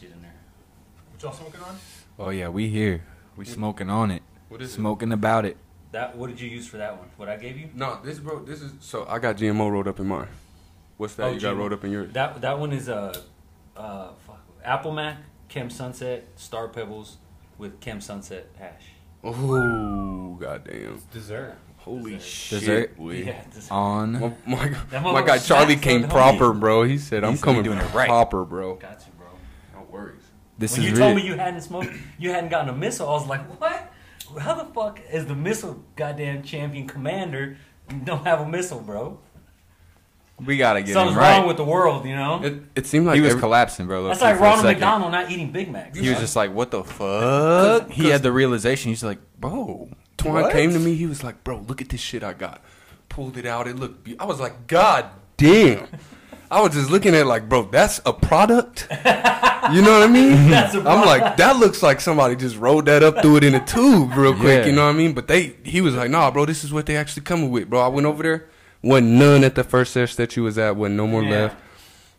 shit in there. What y'all smoking on? Oh yeah, we here. We smoking on it. What is it? Smoking about it. That what did you use for that one? What I gave you? No, this bro, this is so I got GMO rolled up in mine. What's that Oh, you got rolled up in yours? That that one is a uh, uh, fuck, Apple Mac, Chem Sunset, Star Pebbles with Chem Sunset hash. Oh, goddamn. Dessert. Holy Dessert. shit. Dessert? we- Yeah, this- On. My, my, That my guy Charlie came proper, homie. bro. He said, "I'm He said coming doing it right." proper, bro." got you, bro. No worries. This when is you real. told me you hadn't smoked, you hadn't gotten a missile, I was like, what? How the fuck is the missile goddamn champion commander don't have a missile, bro? we gotta get Something's him right. wrong with the world, you know? It, it seemed like he was every- collapsing, bro. That's like Ronald. McDonald not eating Big Macs. He was just like, "What the fuck?" He had the realization. He's like, "Bro, Twan what?" came to me. He was like, "Bro, look at this shit I got." Pulled it out. It looked. Be- I was like, "God damn!" I was just looking at it like, "Bro, that's a product." You know what I mean? That's a I'm like, that looks like somebody just rolled that up, threw it in a tube real quick. Yeah. You know what I mean? But they, he was like, "Nah, bro, this is what they actually coming with, bro." I went over there. Wasn't none at the first session that you was at. Wasn't no more Yeah. left.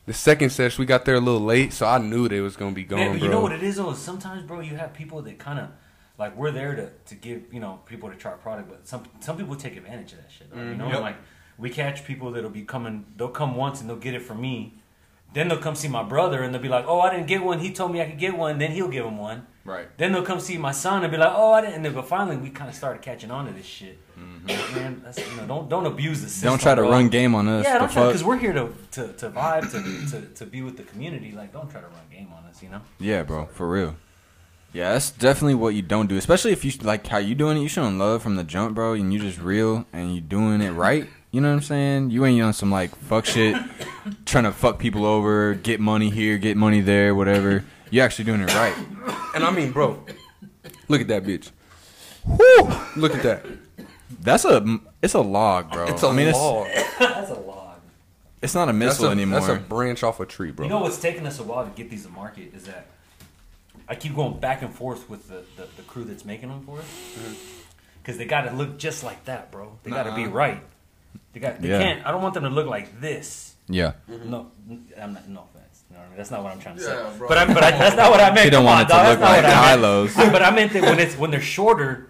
The second session, we got there a little late, so I knew they was gonna be gone, Man, but bro. you know what it is though? Sometimes, bro, you have people that kind of like we're there to, to give you know people to try product, but some some people take advantage of that shit. Though, You know, Mhm. Yep. like we catch people that'll be coming. They'll come once and they'll get it from me. Then they'll come see my brother and they'll be like, "Oh, I didn't get one. He told me I could get one." Then he'll give them one. Right. Then they'll come see my son and be like, "Oh, I didn't." And then, but finally, we kind of started catching on to this shit. Mm-hmm. Man, that's, you know, don't don't abuse the system. Don't try to bro. run game on us. Yeah, don't try because we're here to, to, to vibe to, to to be with the community. Like, don't try to run game on us. You know. Yeah, bro, for real. Yeah, that's definitely what you don't do. Especially if you like how you doing it. You showing love from the jump, bro, and you just real and you doing it right. You know what I'm saying? You ain't on some like fuck shit, trying to fuck people over, get money here, get money there, whatever. You actually doing it right. And I mean, bro, look at that bitch. Whew, look at that. That's a it's a log, bro. It's a I mean, log. That's a log. It's, it's not a That's missile a, anymore. That's a branch off a tree, bro. You know what's taking us a while to get these to market is that I keep going back and forth with the, the, the crew that's making them for us because mm-hmm. they got to look just like that, bro. They got to be right. They got. They Yeah. can't. I don't want them to look like this. yeah. Mm-hmm. No, I'm not. No offense. You know what I mean? That's not what I'm trying to say. Yeah, bro. But, I, but I, that's not what I meant. You don't want on, it to dog. look That's like what I. Kylo's. but I meant that when it's when they're shorter,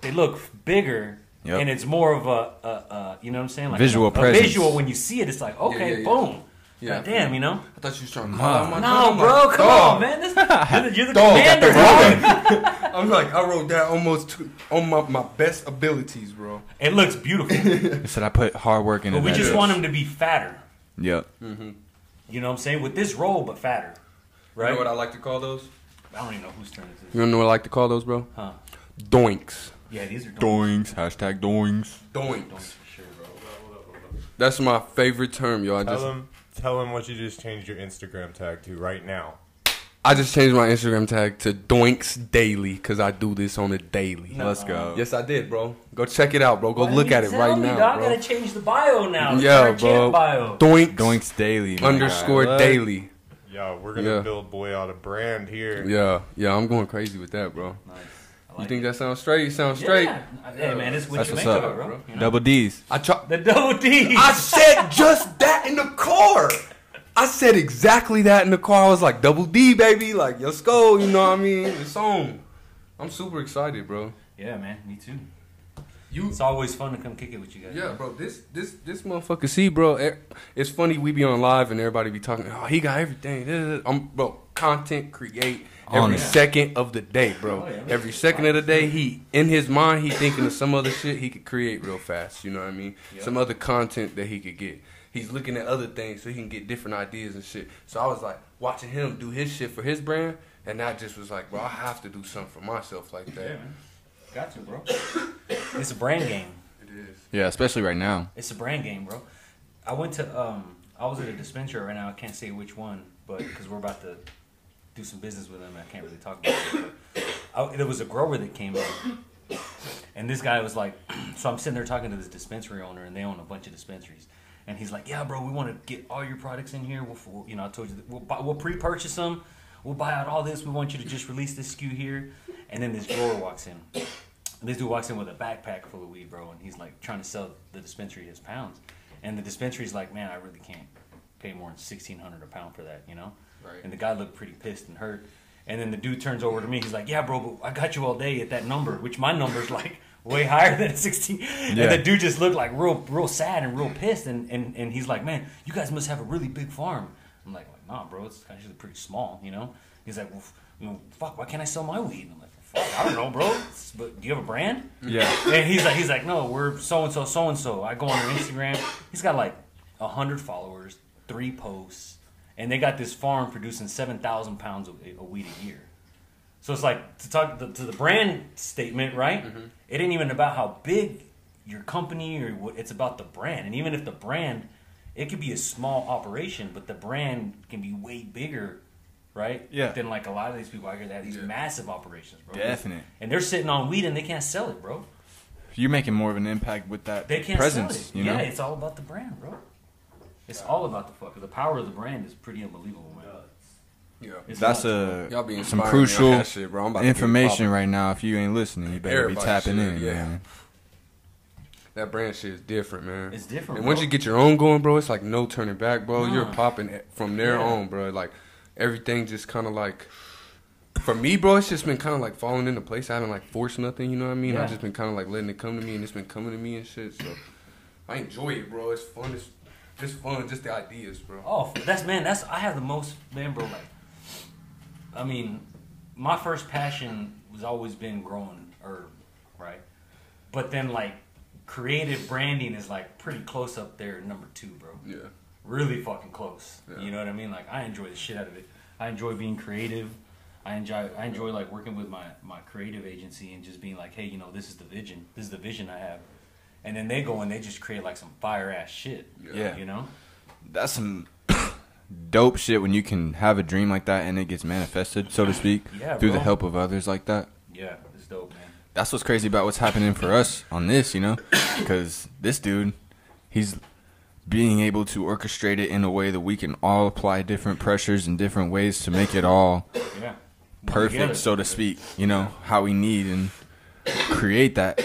they look bigger, Yep. and it's more of a, a, a you know what I'm saying, like Visual a, presence. visual when you see it. It's like okay, yeah, yeah. boom, Yeah. God damn, you know. I thought you was trying to call out my No, name. bro, like, come dog. on, man. This, you're the, you're the Dog commander, the dog. I'm like, I wrote that almost to, on my, my best abilities, bro. It looks beautiful, It said I put hard work into but we that. just want them to be fatter. Yep. Mm-hmm. You know what I'm saying? With this roll, but fatter, right? You know what I like to call those? I don't even know whose turn it is. You know what I like to call those, bro? Huh? Doinks. Yeah, these are doinks. Doings. Hashtag doings. Doinks Doinks. sure, bro. That's my favorite term, yo. I Tell just them, tell them what you just changed your Instagram tag to right now. I just changed my Instagram tag to Doinks Daily because I do this on a daily. Let's go. Yes, I did, bro. Go check it out, bro. Go Why look at it right me, now, dog? I bro. gotta change the bio now. The Yeah, bro. Bio. Doinks, Doinks daily. underscore guy. What? daily. Yo, we're gonna Yeah. build boy out a brand here. Yeah, yeah, I'm going crazy with that, bro. Nice. I You think it. that sounds straight? Sounds straight. Yeah. Hey man, it's what That's you what's make up, of it, bro. bro. You know? Double D's. I try. The double D. I said just that in the car. I said exactly that in the car. I was like, double D, baby. Like, let's go. You know what I mean? It's on. I'm super excited, bro. yeah, man. Me too. You, It's always fun to come kick it with you guys. yeah, bro. This, this, this motherfucker. See, bro. It's funny. We be on live and everybody be talking. Oh, he got everything. da, da, da." I'm, bro. Content create On every it. second of the day, bro. Oh, yeah. Every second of the day, he in his mind, he thinking of some other shit he could create real fast. You know what I mean? Yep. Some other content that he could get. He's looking at other things so he can get different ideas and shit. So I was like watching him do his shit for his brand, and that just was like, bro, I have to do something for myself like that. Yeah, man. Got to, bro. It's a brand game. It is. Yeah, especially right now. It's a brand game, bro. I went to um I was at a dispensary right now. I can't say which one, but because we're about to do some business with them, I can't really talk about it. I, there was a grower that came in, and this guy was like, so I'm sitting there talking to this dispensary owner, and they own a bunch of dispensaries. And he's like, "Yeah, bro, we want to get all your products in here. We'll, we'll- you know, I told you we'll, buy, we'll pre-purchase them. We'll buy out all this. We want you to just release this SKU here." And then this grower walks in. And this dude walks in with a backpack full of weed, bro, and he's like trying to sell the dispensary his pounds. And the dispensary's like, man, I really can't pay more than sixteen hundred a pound for that, you know. Right. And the guy looked pretty pissed and hurt. And then the dude turns over to me. He's like, "Yeah, bro, but I got you all day at that number, which my number's like way higher than 16." Yeah. And the dude just looked like real, real sad and real pissed. And, and and he's like, "Man, you guys must have a really big farm." I'm like, "Nah, bro, it's actually pretty small, you know." He's like, well, f- you know, "Fuck, why can't I sell my weed?" I'm like, "Fuck, I don't know, bro. But do you have a brand?" Yeah. And he's like, he's like, no, we're so and so, so and so. I go on their Instagram. He's got like a hundred followers, three posts, and they got this farm producing seven thousand pounds of a weed a year. So it's like to talk to, the brand statement, right? Mm-hmm. It ain't even about how big your company or what. It's about the brand, and even if the brand, it could be a small operation, but the brand can be way bigger. Right? Yeah. Than like a lot of these people out here that have these Yeah. massive operations, bro. Definite. And they're sitting on wheat and they can't sell it, bro. You're making more of an impact with that They can't presence, sell it. you yeah, it's all about the brand, bro. It's all about the fuck. The power of the brand is pretty unbelievable, man. Yeah. It's That's a Y'all be some inspiring me on crucial that shit, bro. I'm about to get information popping. right now. If you ain't listening, you better Everybody be tapping should, in, yeah. man. That brand shit is different, man. It's different, And once bro. you get your own going, bro, it's like no turning back, bro. You're popping it from there Yeah. on, bro. Like everything just kind of like. For me, bro, it's just been kind of like falling into place. I haven't like forced nothing, you know what I mean? Yeah. I've just been kind of like letting it come to me, and it's been coming to me and shit. So I enjoy it, bro. It's fun. It's just fun. Just the ideas, bro. Oh, that's man. That's I have the most man, bro. Like, I mean, my first passion was always been growing herb, right? But then like creative branding is like pretty close up there, number two, bro. Yeah. really fucking close. Yeah. You know what I mean? Like I enjoy the shit out of it. I enjoy being creative. I enjoy I enjoy like working with my my creative agency and just being like, hey, you know, this is the vision. This is the vision I have. And then they go and they just create like some fire ass shit. Yeah. You know? That's some dope shit when you can have a dream like that and it gets manifested, so to speak, Yeah, through the help of others like that. Yeah, it's dope, man. That's what's crazy about what's happening for us on this, you know? Because this dude, he's being able to orchestrate it in a way that we can all apply different pressures and different ways to make it all Yeah. perfect, so to speak. You know how we need and create that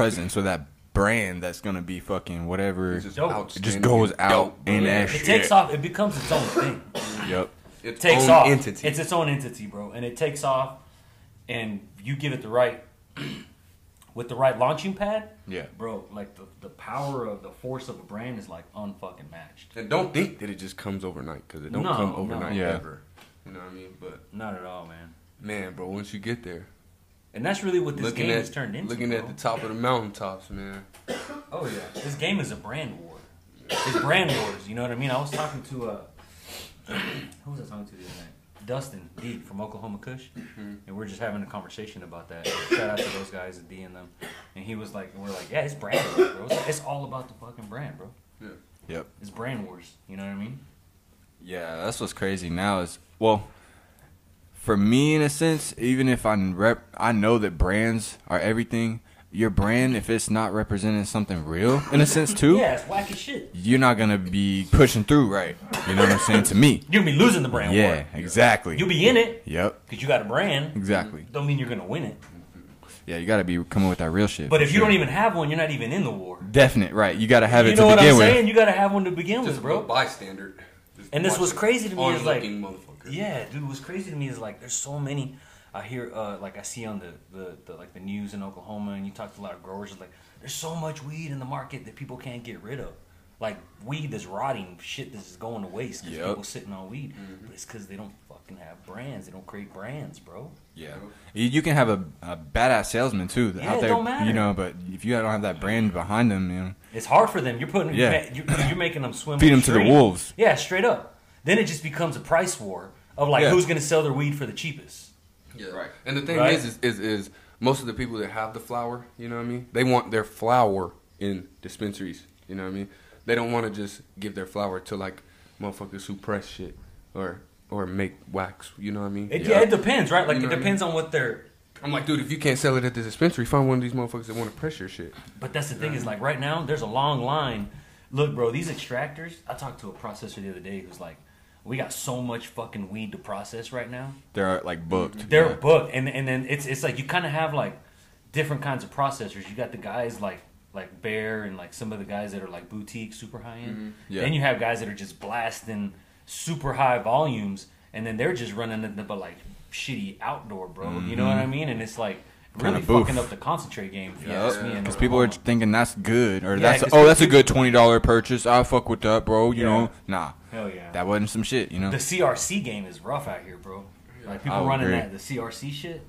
presence or that brand that's gonna be fucking whatever. It's just Dope. It just goes out dope, bro. in Yeah, that it shit. takes off. It becomes its own thing. Yep. It takes own off. entity. It's its own entity, bro, and it takes off. And you give it the right with the right launching pad. Yeah. bro. Like the, the power of the force of a brand is like unfucking matched. and don't think that it just comes overnight because it don't No, come no. overnight Yeah. ever. You know what I mean? But Not at all, man. man, bro, once you get there, And that's really what this looking game at has turned into. looking bro. at the top of the mountaintops, man. Oh yeah, this game is a brand war. It's brand wars. You know what I mean? I was talking to uh, who was I talking to the other night? Dustin D from Oklahoma Kush, and we're just having a conversation about that. Shout out to those guys at D and them. And he was like, and we're like, yeah, it's brand wars, bro. It's, it's all about the fucking brand, bro. Yeah. Yep. It's brand wars. You know what I mean? Yeah, that's what's crazy now is well, for me in a sense, even if I rep, I know that brands are everything. Your brand, if it's not representing something real, in a sense too, Yeah, it's wacky shit. you're not gonna be pushing through right. You know what I'm saying? To me, You'll be losing the brand yeah, war. exactly. You'll be in it Yep, because you got a brand. exactly. Don't mean you're gonna win it. Yeah, you gotta be coming with that real shit. But for if you sure. don't even have one, you're not even in the war. definite, right? You gotta have you it know to what begin I'm with. saying? You gotta have one to begin Just with, bro. a bystander. Just And this was crazy to me is like- onlooking motherfucker. Yeah, dude, what's crazy to me is like there's so many. I hear uh, like I see on the, the, the like the news in Oklahoma, and you talk to a lot of growers. It's like there's so much weed in the market that people can't get rid of. Like weed that's rotting, shit that's going to waste because Yep. people sitting on weed. But it's because they don't fucking have brands. They don't create brands, bro. Yeah, you you can have a, a badass salesman too Yeah, out it there, don't matter. you know. But if you don't have that brand behind them, you know, It's hard for them. You're putting Yeah. you're, you're, you're making them swim. feed them to the wolves. Yeah, straight up. Then it just becomes a price war of like Yeah. who's gonna sell their weed for the cheapest. Yeah. Right. And the thing Right? is, is, is, is most of the people that have the flower, you know what I mean? They want their flower in dispensaries. You know what I mean? They don't want to just give their flower to like motherfuckers who press shit or or make wax. You know what I mean? It, yeah. it depends, right? Like You know it what I depends on what they're I'm like, dude, if you can't sell it at the dispensary, find one of these motherfuckers that want to press your shit. But that's the thing is like right now there's a long line. Look, bro, these extractors. I talked to a processor the other day who's like, "We got so much fucking weed to process right now. They're uh, like booked. Mm-hmm. They're Yeah. booked, and and then it's it's like you kind of have like different kinds of processors. You got the guys like like Bear and like some of the guys that are like boutique, super high end. Mm-hmm. Yeah. Then you have guys that are just blasting super high volumes, and then they're just running into but like shitty outdoor, bro. Mm-hmm. You know what I mean? And it's like really Kinda fucking up the concentrate game. If you ask me. Because people are thinking that's good, or Yeah, that's 'cause oh, that's a good twenty dollar purchase. I fuck with that, bro. You Yeah. know, nah, hell yeah. that wasn't some shit. You know, the CRC game is rough out here, bro. Like people running agree. that the CRC shit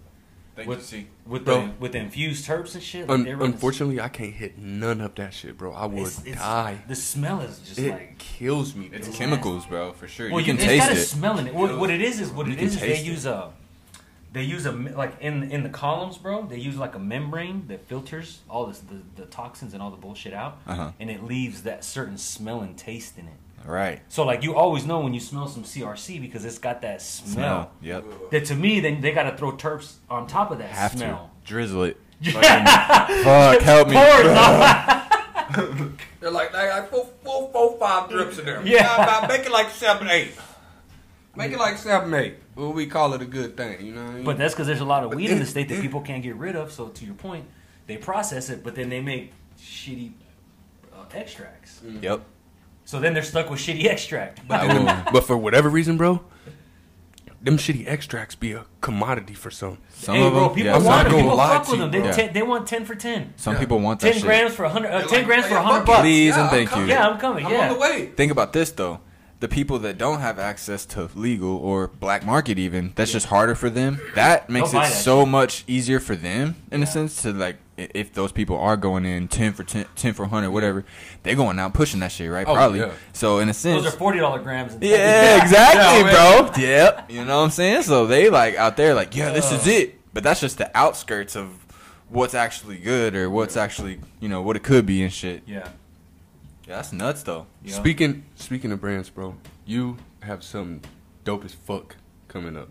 with with Bro. the with the infused terps and shit. Like Un- they run this- unfortunately, I can't hit none of that shit, bro. I would it's, it's, die. The smell is just It like kills me. it's dude. chemicals, bro, for sure. well, you can it's taste got a it. smell in it. What, what it is is what You it can is is they it. use a they use a like in in the columns, bro. They use like a membrane that filters all this the, the toxins and all the bullshit out, Uh-huh. and it leaves that certain smell and taste in it. Right. So like you always know when you smell some CRC because it's got that smell. Smell. Yep. That to me, then they got to throw terps on top of that Have smell. to drizzle it. Fuck, help me. Pour They're like, they like four, four, four, five drips in there. Yeah. make it like seven, eight. Make it like seven, eight. Well, we call it a good thing, you know. What I mean? But that's because there's a lot of But weed in the state that it- people can't get rid of. So to your point, they process it, but then they make shitty uh, extracts. Yep. So then they're stuck with shitty extract. But, then- but for whatever reason, bro, them shitty extracts be a commodity for some. Some hey, of bro, them. people yeah, I'm some not want them. gonna people, People fuck with them. They, bro. ten, they want ten for ten. some Yeah. people want that Ten shit. grams for a hundred. Uh, ten like, grams "Oh, for a hundred bucks. Please and thank I'm you. Yeah, I'm coming. I'm yeah. on the way. Think about this though. The people that don't have access to legal or black market even, that's just harder for them. That makes it so much easier for them in a sense to like if those people are going in 10 for 10, 10 for 100 whatever, they're going out pushing that shit, right? Oh, Probably. yeah. So in a sense Those are forty dollar grams. and- Yeah, exactly, Yeah, bro. Yep. You know what I'm saying? So they like out there like, yeah, this is it. But that's just the outskirts of what's actually good or what's actually, you know, what it could be and shit. Yeah. Yeah, that's nuts though. Yeah. Speaking speaking of brands, bro, you have something dope as fuck coming up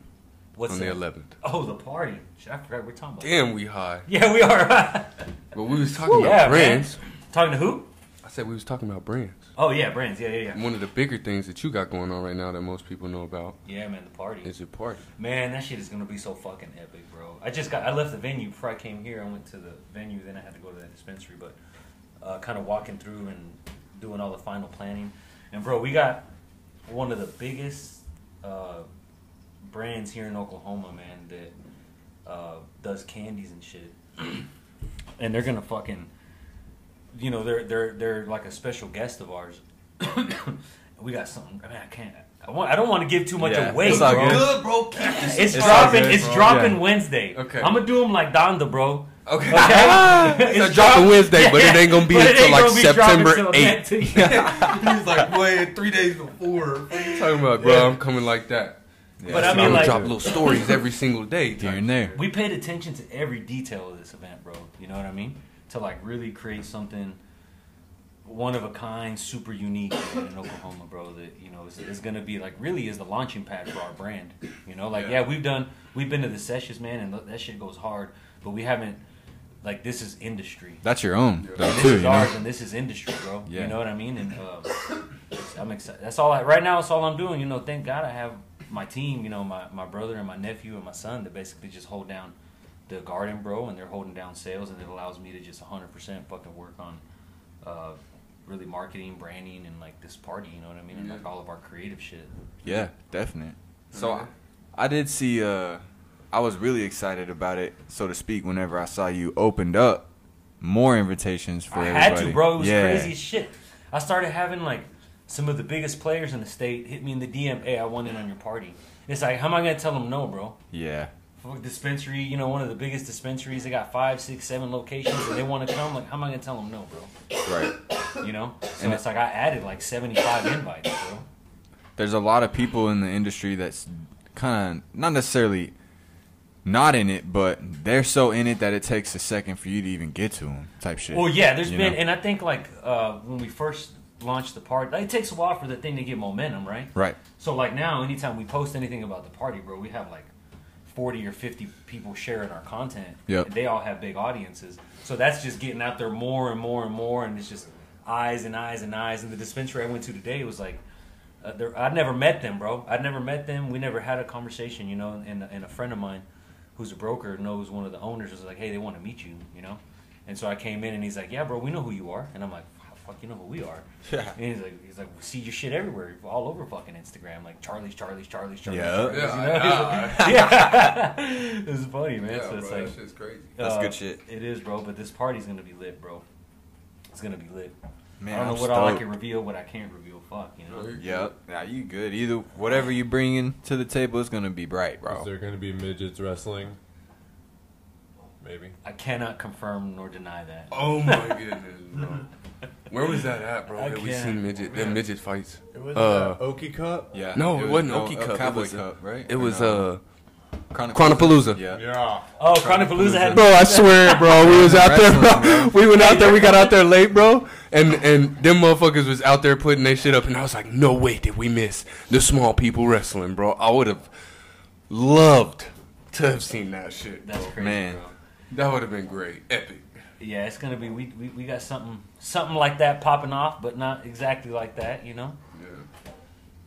What's on that? the 11th. Oh, the party. Shit, I forgot we're talking about. Damn, we high. Yeah, we are. But we was talking Woo, about yeah, man. brands. Talking to who? I said we was talking about brands. Oh yeah, brands. Yeah, yeah, yeah. One of the bigger things that you got going on right now that most people know about Yeah, man, the party. is your party. Man, that shit is gonna be so fucking epic, bro. I just got I left the venue before I came here. I went to the venue, then I had to go to the dispensary, but uh, kind of walking through and doing all the final planning. And bro, we got one of the biggest uh, brands here in Oklahoma, man, that uh, does candies and shit. and they're gonna fucking, you know, they're they're they're like a special guest of ours. we got something. I mean, I can't. I want. I don't want to give too much Yeah, away, it's bro. good. bro. Keep this. It's, It's dropping. all good, it's dropping Yeah. Wednesday. Okay. I'm gonna do them like Donda, bro. Okay. Okay. It's dropping Wednesday, but it ain't gonna be until like gonna be September till 8th. He's like, wait, three days before. What are you talking about, bro? I'm coming like that. But I I'm mean, gonna like, drop little stories every single day. Here and there. we paid attention to every detail of this event, bro. You know what I mean? To like really create something one of a kind, super unique in Oklahoma, bro. That you know is, is gonna be like really is the launching pad for our brand. You know, like yeah, we've done we've been to the sessions, man, and that shit goes hard, but we haven't like this is industry. That's your own though this too, is you ours know. and this is industry, bro. Yeah. You know what I mean? And uh, I'm excited. That's all. I, right now, that's all I'm doing. You know, thank God I have my team. You know, my my brother and my nephew and my son that basically just hold down the garden, bro, and they're holding down sales, and it allows me to just 100 percent fucking work on. Uh, really marketing, branding, and like this party, you know what I mean, and like all of our creative shit. Yeah, definitely. So I, I did see uh I was really excited about it, so to speak, whenever I saw you opened up more invitations for I everybody. had to, bro. It was yeah. crazy as shit. I started having like some of the biggest players in the state hit me in the DM. Hey, I want in on your party. It's like, how am I gonna tell them no, bro? Yeah. Fuck dispensary, you know, one of the biggest dispensaries. They got five, six, seven locations, and they want to come. Like, how am I gonna tell them no, bro? Right. You know. So And it's like I added like seventy-five invites, bro. There's a lot of people in the industry that's kind of not necessarily not in it, but they're so in it that it takes a second for you to even get to them, type shit. Well, yeah, there's been, know? and I think like uh, when we first launched the party, like, it takes a while for the thing to get momentum, right? Right. So like now, anytime we post anything about the party, bro, we have like forty or fifty people sharing our content. Yep. And they all have big audiences, so that's just getting out there more and more and more, and it's just eyes and eyes and eyes. And the dispensary I went to today was like. Uh, there, I'd never met them, bro. I'd never met them. We never had a conversation, you know. And, and a friend of mine, who's a broker, knows one of the owners. Was like, "Hey, they want to meet you," you know. And so I came in, and he's like, "Yeah, bro, we know who you are." And I'm like, fuck, you know who we are. Yeah. And he's like, he's like, we see your shit everywhere, all over fucking Instagram, like Charlie's, Charlie's, Charlie's, Charlie's. Yeah. Charlie's, Yeah, you know? I- yeah. it's funny, man. Yeah, so it's bro, like, that shit's crazy. That's uh, good shit. It is, bro. But this party's gonna be lit, bro. It's gonna be lit. Man, I don't know I'm what all I stoked. can reveal, what I can't reveal. Fuck, you know. Yep. Yeah, you good. Either whatever you bringing to the table is gonna be bright, bro. Is bro. there going to be midgets wrestling? Maybe. I cannot confirm nor deny that. Oh my goodness, bro. Where was that at, bro? I That we can't. seen midget, them midget fights. It was Uh, Okie Cup. Yeah. No, it wasn't no, Okie uh, Cup. It Cowboy was, uh, Cup, right? It Or was no? uh Chronopalooza. Chronopalooza. Yeah. Yeah. Oh, Chronopalooza had. Bro, I swear, bro, we was out there, bro. We went out there, we got out there late, bro, and and them motherfuckers was out there putting their shit up, and I was like, no way did we miss the small people wrestling, bro. I would have loved to have seen that shit. That's bro. crazy, Man. bro. That would have been great, epic. Yeah, it's gonna be. We, we we got something something like that popping off, but not exactly like that. You know, Yeah.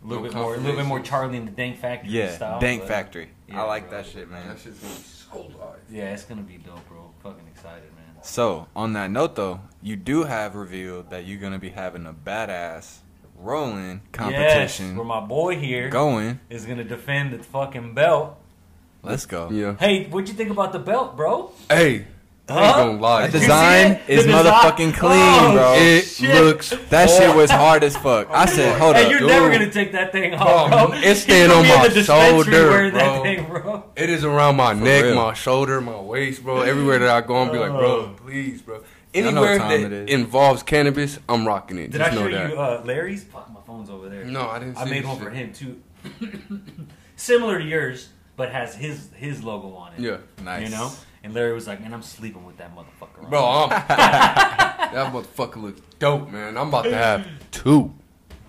A little No bit more, a little bit more. Charlie and the Dank Factory Yeah, style. Dank but- Factory. yeah, I like bro. that shit, man. That shit's gonna be so live. Yeah, it's gonna be dope, bro. Fucking excited, man. So, on that note, though, you do have revealed that you're gonna be having a badass rolling Yes, competition where my boy here going. is gonna defend the fucking belt. Let's go. Yeah. Hey, what'd you think about the belt, bro? Hey, I ain't Huh? gonna lie. That design is it? is The design- motherfucking clean, Oh, bro. It shit. looks That shit was hard as fuck. I said, hold Hey, up. you're dude. never gonna take that thing off, Bro, bro. it's He's staying on my shoulder, wearing that bro. thing, bro. It is around my neck, real. my shoulder, my waist, bro. Everywhere that I go, I'm be like, bro, please, bro. Anywhere that involves cannabis, I'm rocking it. Did Just I show know you that. uh, Larry's? Fuck, my phone's over there. no, I didn't. See I made one shit. for him too. Similar to yours, but has his his logo on it. Yeah, Nice. You know? And Larry was like, man, I'm sleeping with that motherfucker. bro. I'm, that motherfucker looks dope, man. I'm about to have two.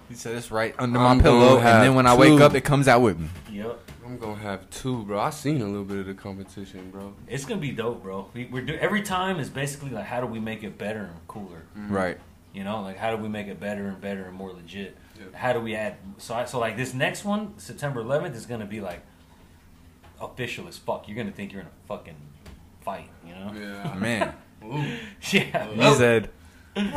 He said it's right under I'm my pillow, and then when I wake up, it comes out with me. Yep. I'm gonna have two, bro. I seen a little bit of the competition, bro. It's gonna be dope, bro. We, we're do every time is basically like, how do we make it better and cooler? Mm-hmm. Right. You know, like how do we make it better and better and more legit? Yeah. How do we add? So, I, so like this next one, September 11th, is gonna be like official as fuck. You're gonna think you're in a fucking fight. You know? Yeah. Man. Yeah. He said, Ring,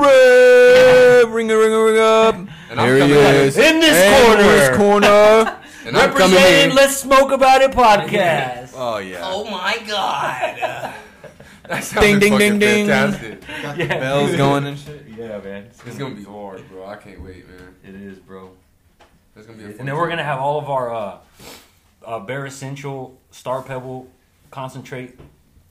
ring a ring a ring up. And I'm he in- is. in this In corner. this corner. And I'm Representing. Let's Smoke About It podcast. Oh, yeah. Oh, my god. That sounded Ding, ding, fucking ding, ding. Fantastic. yeah. Bells going and shit. Yeah, man. It's gonna be hard, bro. I can't wait, man. It is, bro. It's gonna be. A fun And then we're gonna have all of our uh, uh, Bare Essential Star Pebble concentrate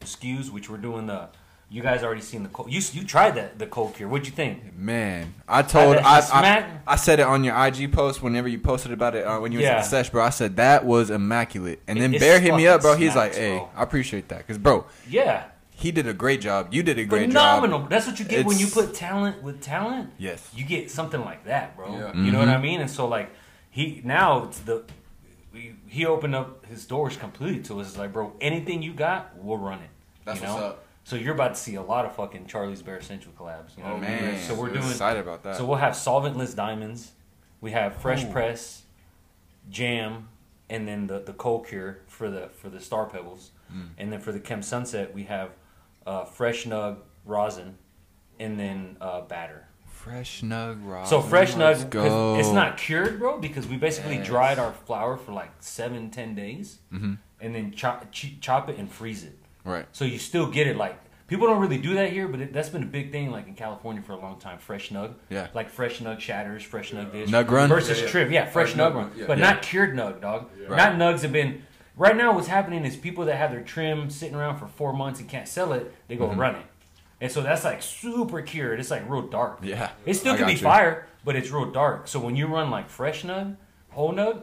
SKUs, which we're doing the. You guys already seen the cold. You you tried that the cold cure. What'd you think? Man, I told that I, I, smack? I said it on your IG post whenever you posted about it uh, when you was Yeah. at the sesh, bro. I said that was immaculate, and then It's Bear hit me up, bro. He's like, "Hey, bro. I appreciate that, cause bro, Yeah, he did a great job. You did a great phenomenal. job. That's what you get when you put talent with talent. Yes, You get something like that, bro. Yeah. You know what I Mhm. mean? And so like he now it's the. He opened up his doors completely to us. It's like, bro, anything you got, we'll run it. That's you know? what's up. So you're about to see a lot of fucking Charlie's Bear Essential collabs. You know Oh, what I mean? man. So we're I'm doing. excited about that. So we'll have solventless diamonds. We have fresh Ooh. press, jam, and then the the cold cure for the for the star pebbles, Mm. and then for the chem sunset we have uh, fresh nug rosin, and then uh, batter. fresh nug rosin. So fresh Let's nug, 'cause go. it's not cured, bro, because we basically Yes. dried our flour for like seven ten days, Mhm. and then chop ch- chop it and freeze it. Right. So you still get it like people don't really do that here, but it, that's been a big thing like in California for a long time. Fresh nug, Yeah. like fresh nug shatters, fresh nug this Nug run? versus Yeah, yeah. trim. Yeah, fresh Fresh nug nug run, run, yeah. but Yeah. not cured nug, dog. Right. Not nugs have been. Right now, what's happening is people that have their trim sitting around for four months and can't sell it, they Mm-hmm. go run it, and so that's like super cured. It's like real dark. Yeah. It still I can be you. fire, but it's real dark. So when you run like fresh nug, whole nug,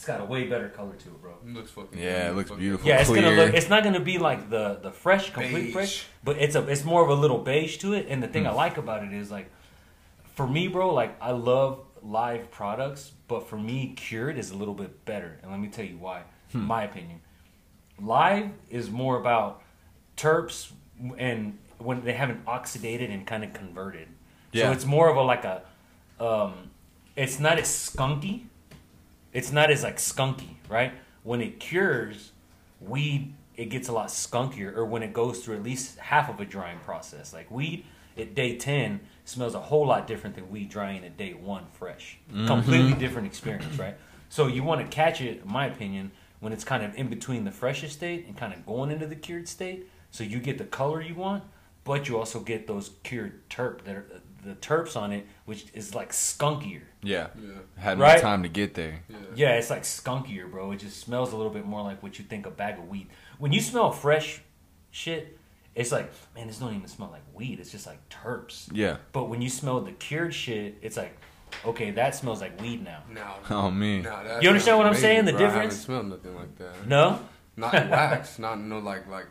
it's got a way better color to it, bro. It looks fucking. Yeah, it looks beautiful. Yeah, it's gonna look. It's not gonna be like the the fresh, complete Beige. fresh, but it's a it's more of a little beige to it. And the Hmm. thing I like about it is like, for me, bro, like I love live products, but for me, cured is a little bit better. And let me tell you why. Hmm. My opinion, live is more about terps and when they haven't oxidated and kind of converted. So Yeah. it's more of a like a, um, it's not as skunky. It's not as like skunky, right? When it cures, weed it gets a lot skunkier, or when it goes through at least half of a drying process. Like weed, at day ten smells a whole lot different than weed drying at day one fresh. Mm-hmm. Completely different experience, right? So you want to catch it, in my opinion, when it's kind of in between the freshest state and kind of going into the cured state. So you get the color you want, but you also get those cured terp that are the terps on it, which is like skunkier. Yeah. Yeah. Had more Right? time to get there. Yeah. Yeah, it's like skunkier, bro. It just smells a little bit more like what you think a bag of weed. When you smell fresh shit, it's like, man, this don't even smell like weed. It's just like terps. Yeah. But when you smell the cured shit, it's like, okay, that smells like weed now. No. Oh man. now that You understand sounds what I'm amazing, saying, the bro. I difference? haven't smelled nothing like that. No? Not wax, not no like like like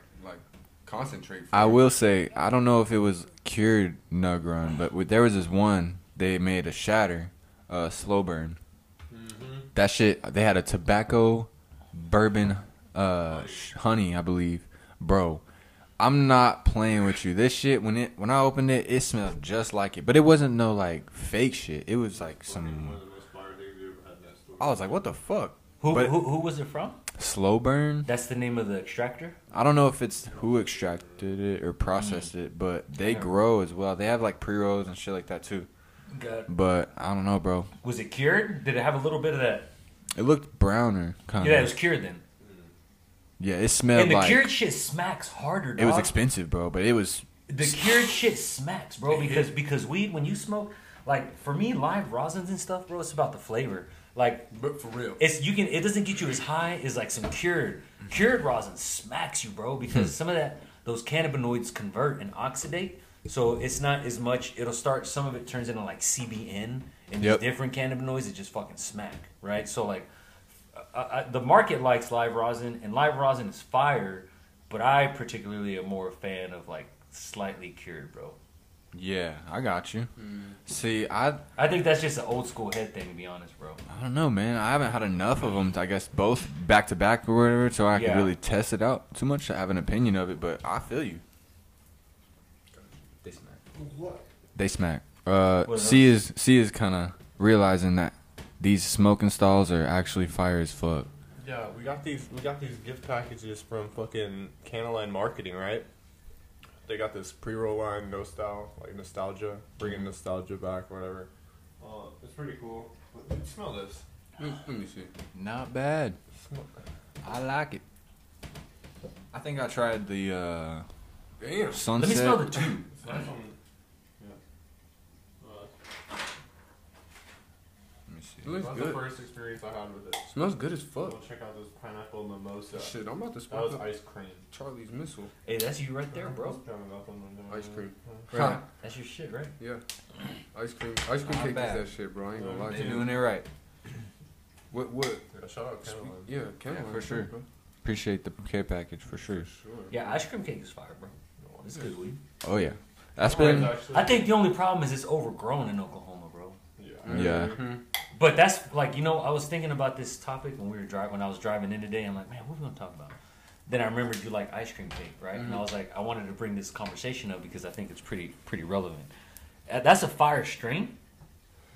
concentrate. I will say I don't know if it was cured nug run, but with, there was this one they made a shatter, uh, slow burn. That shit they had a tobacco, bourbon, uh, honey I believe, bro. I'm not playing with you. This shit when it when I opened it, it smelled just like it, but it wasn't no like fake shit. It was like some. One of the most fire things we ever had in that store. I was like, what the fuck? Who, But- who, who was it from? Slow burn. That's the name of the extractor? I don't know if it's who extracted it or processed it, but they grow as well. They have like pre rolls and shit like that too. But I don't know, bro. Was it cured? Did it have a little bit of that? It looked browner, kind of. Yeah, it was cured then. yeah, it smelled And the like cured shit smacks harder, it was expensive, bro. But it was The cured shit smacks, bro, because because weed when you smoke like for me live rosins and stuff, bro, it's about the flavor. Like but for real. it's you can it doesn't get you as high as like some cured mm-hmm. cured rosin smacks you, bro, because hmm. some of that those cannabinoids convert and oxidate. So it's not as much. It'll start. Some of it turns into like CBN and Yep. different cannabinoids that just fucking smack, right? So like, I, I, the market likes live rosin, and live rosin is fire. But I particularly am more a fan of like slightly cured, bro. Yeah. I got you. See, I I think that's just an old school head thing, to be honest, bro. I don't know, man. I haven't had enough of them. I guess both back to back or whatever, so I Yeah. can really test it out too much to have an opinion of it. But I feel you. They smack. What? They smack. Uh, What C is C is kind of realizing that these smoking stalls are actually fire as fuck. Yeah, we got these. We got these gift packages from fucking Canaline Marketing, right? They got this pre-roll line, no style, like nostalgia, bringing nostalgia back, whatever. Uh, it's pretty cool. But smell this. Let, let me see. Not bad. I like it. I think I tried the uh, Damn. sunset. Let me smell the tube. It's nice on. Yeah. Uh, Let me see. It looks that's the first experience I had with it. Smells good as fuck. Go fuck. check out this pineapple mimosa. Shit, I'm about to That was smoke ice cream. Charlie's missile. Hey, that's you right there, bro. Ice cream. Right. That's your shit, right? Yeah. Ice cream. Ice cream Not cake bad. is that shit, bro. I ain't gonna lie to They're you. doing it right. What? What? Yeah, shout out Canaline. Yeah, Canaline, for sure. bro. Appreciate the care package for sure. Sure. Yeah, ice cream cake is fire, bro. It's good weed. Oh yeah, that's Alright, been. I think the only problem is it's overgrown in Oklahoma, bro. Yeah. Yeah. Mhm. But that's like you know I was thinking about this topic when we were driving when I was driving in today. I'm like, man, what are we gonna talk about? Then I remembered you like ice cream cake, right? And I was like, I wanted to bring this conversation up because I think it's pretty pretty relevant. Uh, That's a fire strain,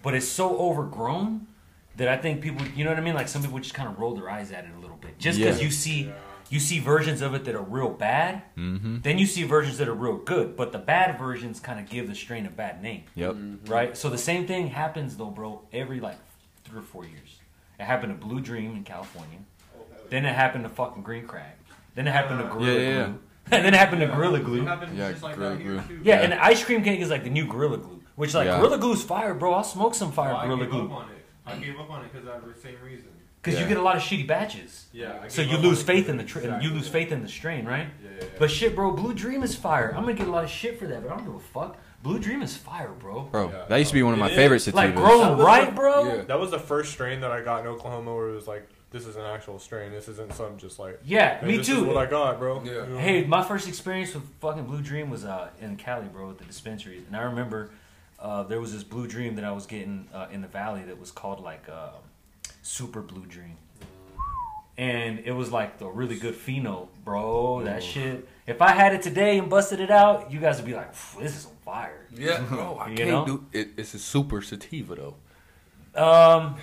but it's so overgrown that I think people, you know what I mean? Like some people just kind of roll their eyes at it a little bit, just because Yeah. you see Yeah. you see versions of it that are real bad. Mm-hmm. Then you see versions that are real good, but the bad versions kind of give the strain a bad name Yep. right? So the same thing happens though, bro, every like three or four years. It happened to Blue Dream in California. Then it happened to fucking Green Crack. Then it happened to Gorilla Yeah, yeah, yeah. Glue. and then it happened to Gorilla Glue. Yeah, Gorilla Glue. Yeah, and the ice cream cake is like the new Gorilla Glue. Which like Yeah. Gorilla Glue's fire, bro. I'll smoke some fire Well, I Gorilla gave up Glue. on it. I gave up on it because of the same reason. Because you get a lot of shitty batches. Yeah. I So you lose faith in the tra- exactly you lose faith in the strain, right? Yeah, yeah, yeah. But shit, bro, Blue Dream is fire. I'm gonna get a lot of shit for that, but I don't give a fuck. Blue Dream is fire, bro. Bro, Yeah. that used to be one of my It favorite is. sativas. Like grown right, bro. Yeah. That was the first strain that I got in Oklahoma where it was like, this is an actual strain. This isn't some just like, Yeah, hey, me this too. Is what I got, bro. Yeah. You know? Hey, my first experience with fucking Blue Dream was uh, in Cali, bro, at the dispensaries. And I remember uh, there was this Blue Dream that I was getting uh, in the valley that was called like uh, Super Blue Dream. And it was like the really good pheno, bro. That shit. If I had it today and busted it out, you guys would be like, "This is on fire." Yeah, bro. I You can't know? do it. It's a super sativa though. Um,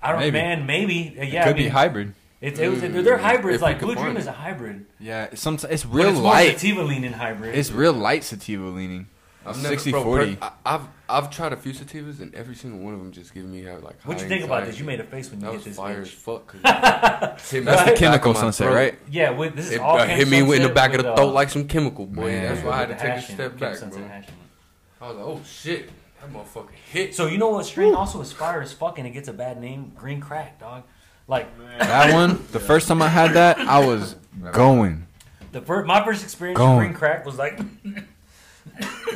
I don't, Maybe. man. Maybe, uh, yeah. Could I mean, be hybrid. It, it was, they're hybrids. if Like Blue Dream it. is a hybrid. Yeah, sometimes it's but real it's more light. sativa leaning hybrid. It's real light sativa leaning. I've 60, bro, 40. per- I, I've I've tried a few sativas and every single one of them just give me like. What high you think about this? You made a face when you That hit was this fire as bitch. fuck. 'cause it hit That's in the chemical of my sunset, throat. Yeah, with, this is It all uh, hit me in the Sunset back of with, the uh, throat like some chemical, boy. Man. That's why I had to take the a step back, bro. hash. I was like, oh shit, that motherfucker hit. So you know what strain also is fire as fuck and it gets a bad name? Green crack, dog. Like That one, the first time I had that, I was going. the first, my first experience Going. with green crack was like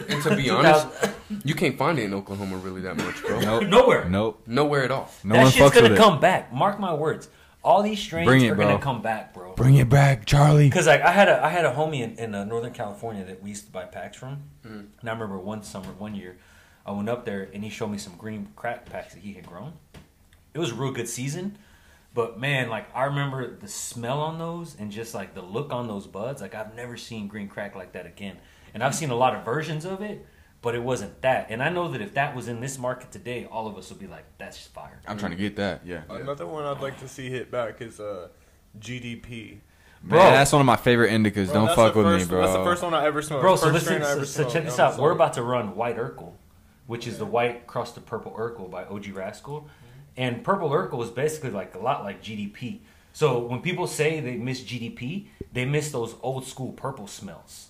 and to be honest, you can't find it in Oklahoma really that much, bro. Nope. nowhere. Nope. Nowhere at all. No that one shit's fucks gonna with come back. Mark my words. All these strains Bring it, are bro. gonna come back, bro. Bring it back, Charlie. Because like I had a I had a homie in, in uh, Northern California that we used to buy packs from, Mm. and I remember one summer, one year, I went up there and he showed me some green crack packs that he had grown. It was a real good season, but man, like I remember the smell on those and just like the look on those buds. Like I've never seen green crack like that again, and I've seen a lot of versions of it, but it wasn't that. And I know that if that was in this market today, all of us would be like, "That's fire." I'm trying to get that. Yeah. Another one I'd like to see hit back is uh, GDP. Bro. Man, that's one of my favorite indicas. Bro, Don't fuck with first, me, bro. That's the first one I ever smoked. Bro, so First listen, strain I so, ever so smoked. check this out. We're about to run White Urkel, which is the white crust of purple Urkel by OG Rascal, and purple Urkel is basically like a lot like GDP. So when people say they miss GDP, they miss those old school purple smells.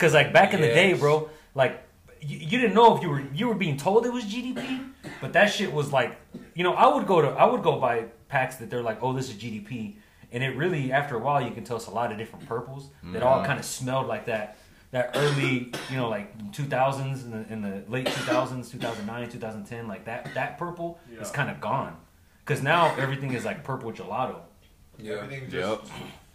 Cause like back in the day, bro, like you, you didn't know if you were you were being told it was GDP, but that shit was like, you know, I would go to I would go buy packs that they're like, oh, this is GDP, and it really after a while you can tell it's a lot of different purples that all kind of smelled like that that early, you know, like 2000s in the, in the late 2000s, 2009, 2010, like that that purple is kind of gone, because now everything is like purple gelato. Yeah. Everything just Yep.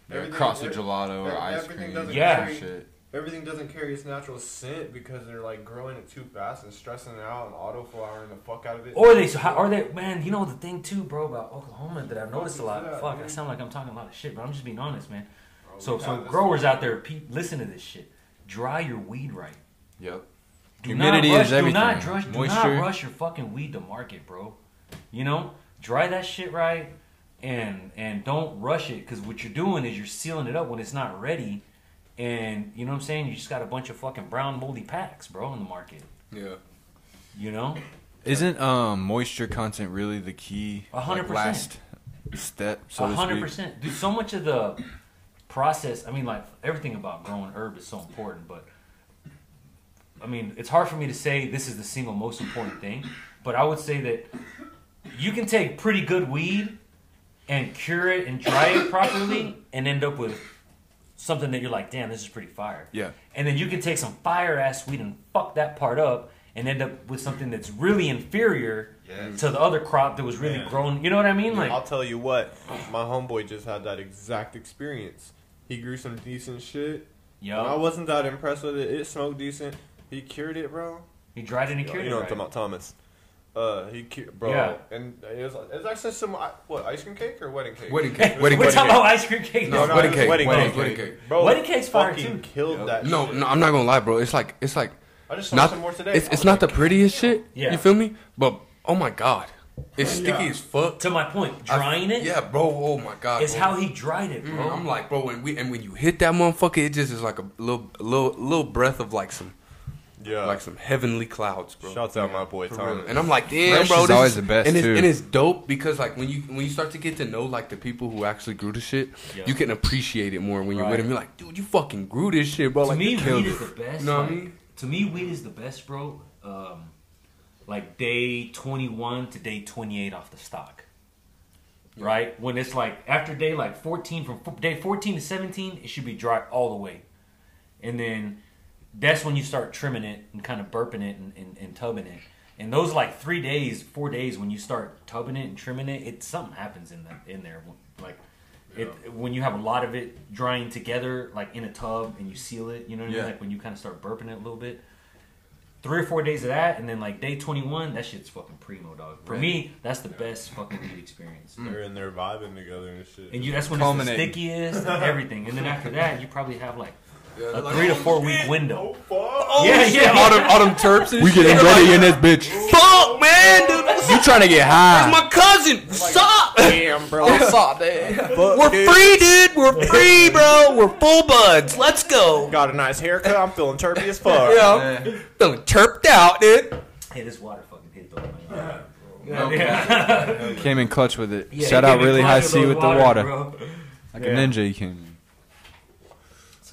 Yeah, Everything- cross with every- gelato or ice cream. Yeah. carry- Shit. Everything doesn't carry its natural scent because they're like growing it too fast and stressing it out and auto flowering the fuck out of it. Or they, so or they, man, you know the thing too, bro, about Oklahoma that I've noticed a lot. Yeah, Fuck, I sound like I'm talking a lot of shit, but I'm just being honest, man. Bro, So, so have this- growers out there, pe- listen to this shit. Dry your weed right. Yep. Do Humidity not rush, is everything. Do not, rush, do not rush your fucking weed to market, bro. You know, dry that shit right, and and don't rush it because what you're doing is you're sealing it up when it's not ready, and you know what I'm saying. You just got a bunch of fucking brown moldy packs, bro, in the market. Yeah. You know, Isn't um moisture content really the key? A hundred like, percent. step. So A hundred percent, Dude, so much of the process. I mean, like everything about growing herb is so important, but I mean, it's hard for me to say this is the single most important thing. But I would say that you can take pretty good weed and cure it and dry it properly, and end up with something that you're like, damn, this is pretty fire. Yeah. And then you can take some fire ass weed and fuck that part up. And end up with something that's really inferior Yes. to the other crop that was really Man. grown. You know what I mean? Like, I'll tell you what, my homeboy just had that exact experience. He grew some decent shit. Yeah. I wasn't that impressed with it. It smoked decent. He cured it, bro. He dried it and You cured you it. You know right? what I'm talking about, Thomas. Uh, he cured, bro. Yeah. And it was, it was actually some uh, what ice cream cake or wedding cake. Wedding cake. Wedding We're wedding talking cake. about ice cream cake. No, no, Wedding it was cake. Wedding, Wedding cake. wedding cake. Bro, Wedding cake's fire, fucking too. Killed that. No, shit. no, I'm not gonna lie, bro. It's like it's like I just saw not some more today. it's I it's was not the like, prettiest shit. Yeah. You feel me? But oh my god, it's sticky Yeah. as fuck. To my point, I- drying it is Yeah, bro. Oh my god. bro. how he dried it, bro. Mm, I'm like, bro, when we and when you hit that motherfucker, it just is like a little, little, little breath of like some, Yeah. like some heavenly clouds, bro. Shouts out my boy For Thomas. real. And I'm like, damn, Fresh bro, is this always the best, and it's, too. And it's dope because like when you when you start to get to know like the people who actually grew the shit, Yeah. you can appreciate it more when you're with them. You're like, dude, you fucking grew this shit, bro. to like, me, you weed killed is it. the best. You know what I like, mean? To me, weed is the best, bro. Um, like day 21 to day 28 off the stock. Right? When it's like after day like 14, from f- day 14 to 17, it should be dry all the way. And then that's when you start trimming it and kind of burping it and, and, and tubbing it. And those like three days, four days when you start tubbing it and trimming it, it something happens in the, in there. Like it when you have a lot of it drying together, like in a tub, and you seal it. You know what I mean? Like when you kind of start burping it a little bit. Three or four days of that, and then like day twenty one, that shit's fucking primo, dog. For Right. me, that's the best fucking weed experience. Mm. They're in there vibing together and shit. And you, that's when it's the stickiest and everything. And then after that, you probably have like Yeah, a like, three to oh, four shit. week window. Oh, fuck. Oh, yeah, yeah, all them, all them terps and We shit. getting Like, ready in this bitch. Fuck, man, dude. That's You trying to get high? my cousin. Stop. Damn, bro. Saw that we're free, dude. We're free, bro. We're full buds. Let's go. Got a nice haircut. I'm feeling chirpy as fuck. Yeah. Feeling chirped out, dude. Hey, this water fucking hit the. man. Okay. Yeah. Came in clutch with it. Yeah, Shout out really high with C those with the waters, water. bro. Like Yeah. a ninja, he came in.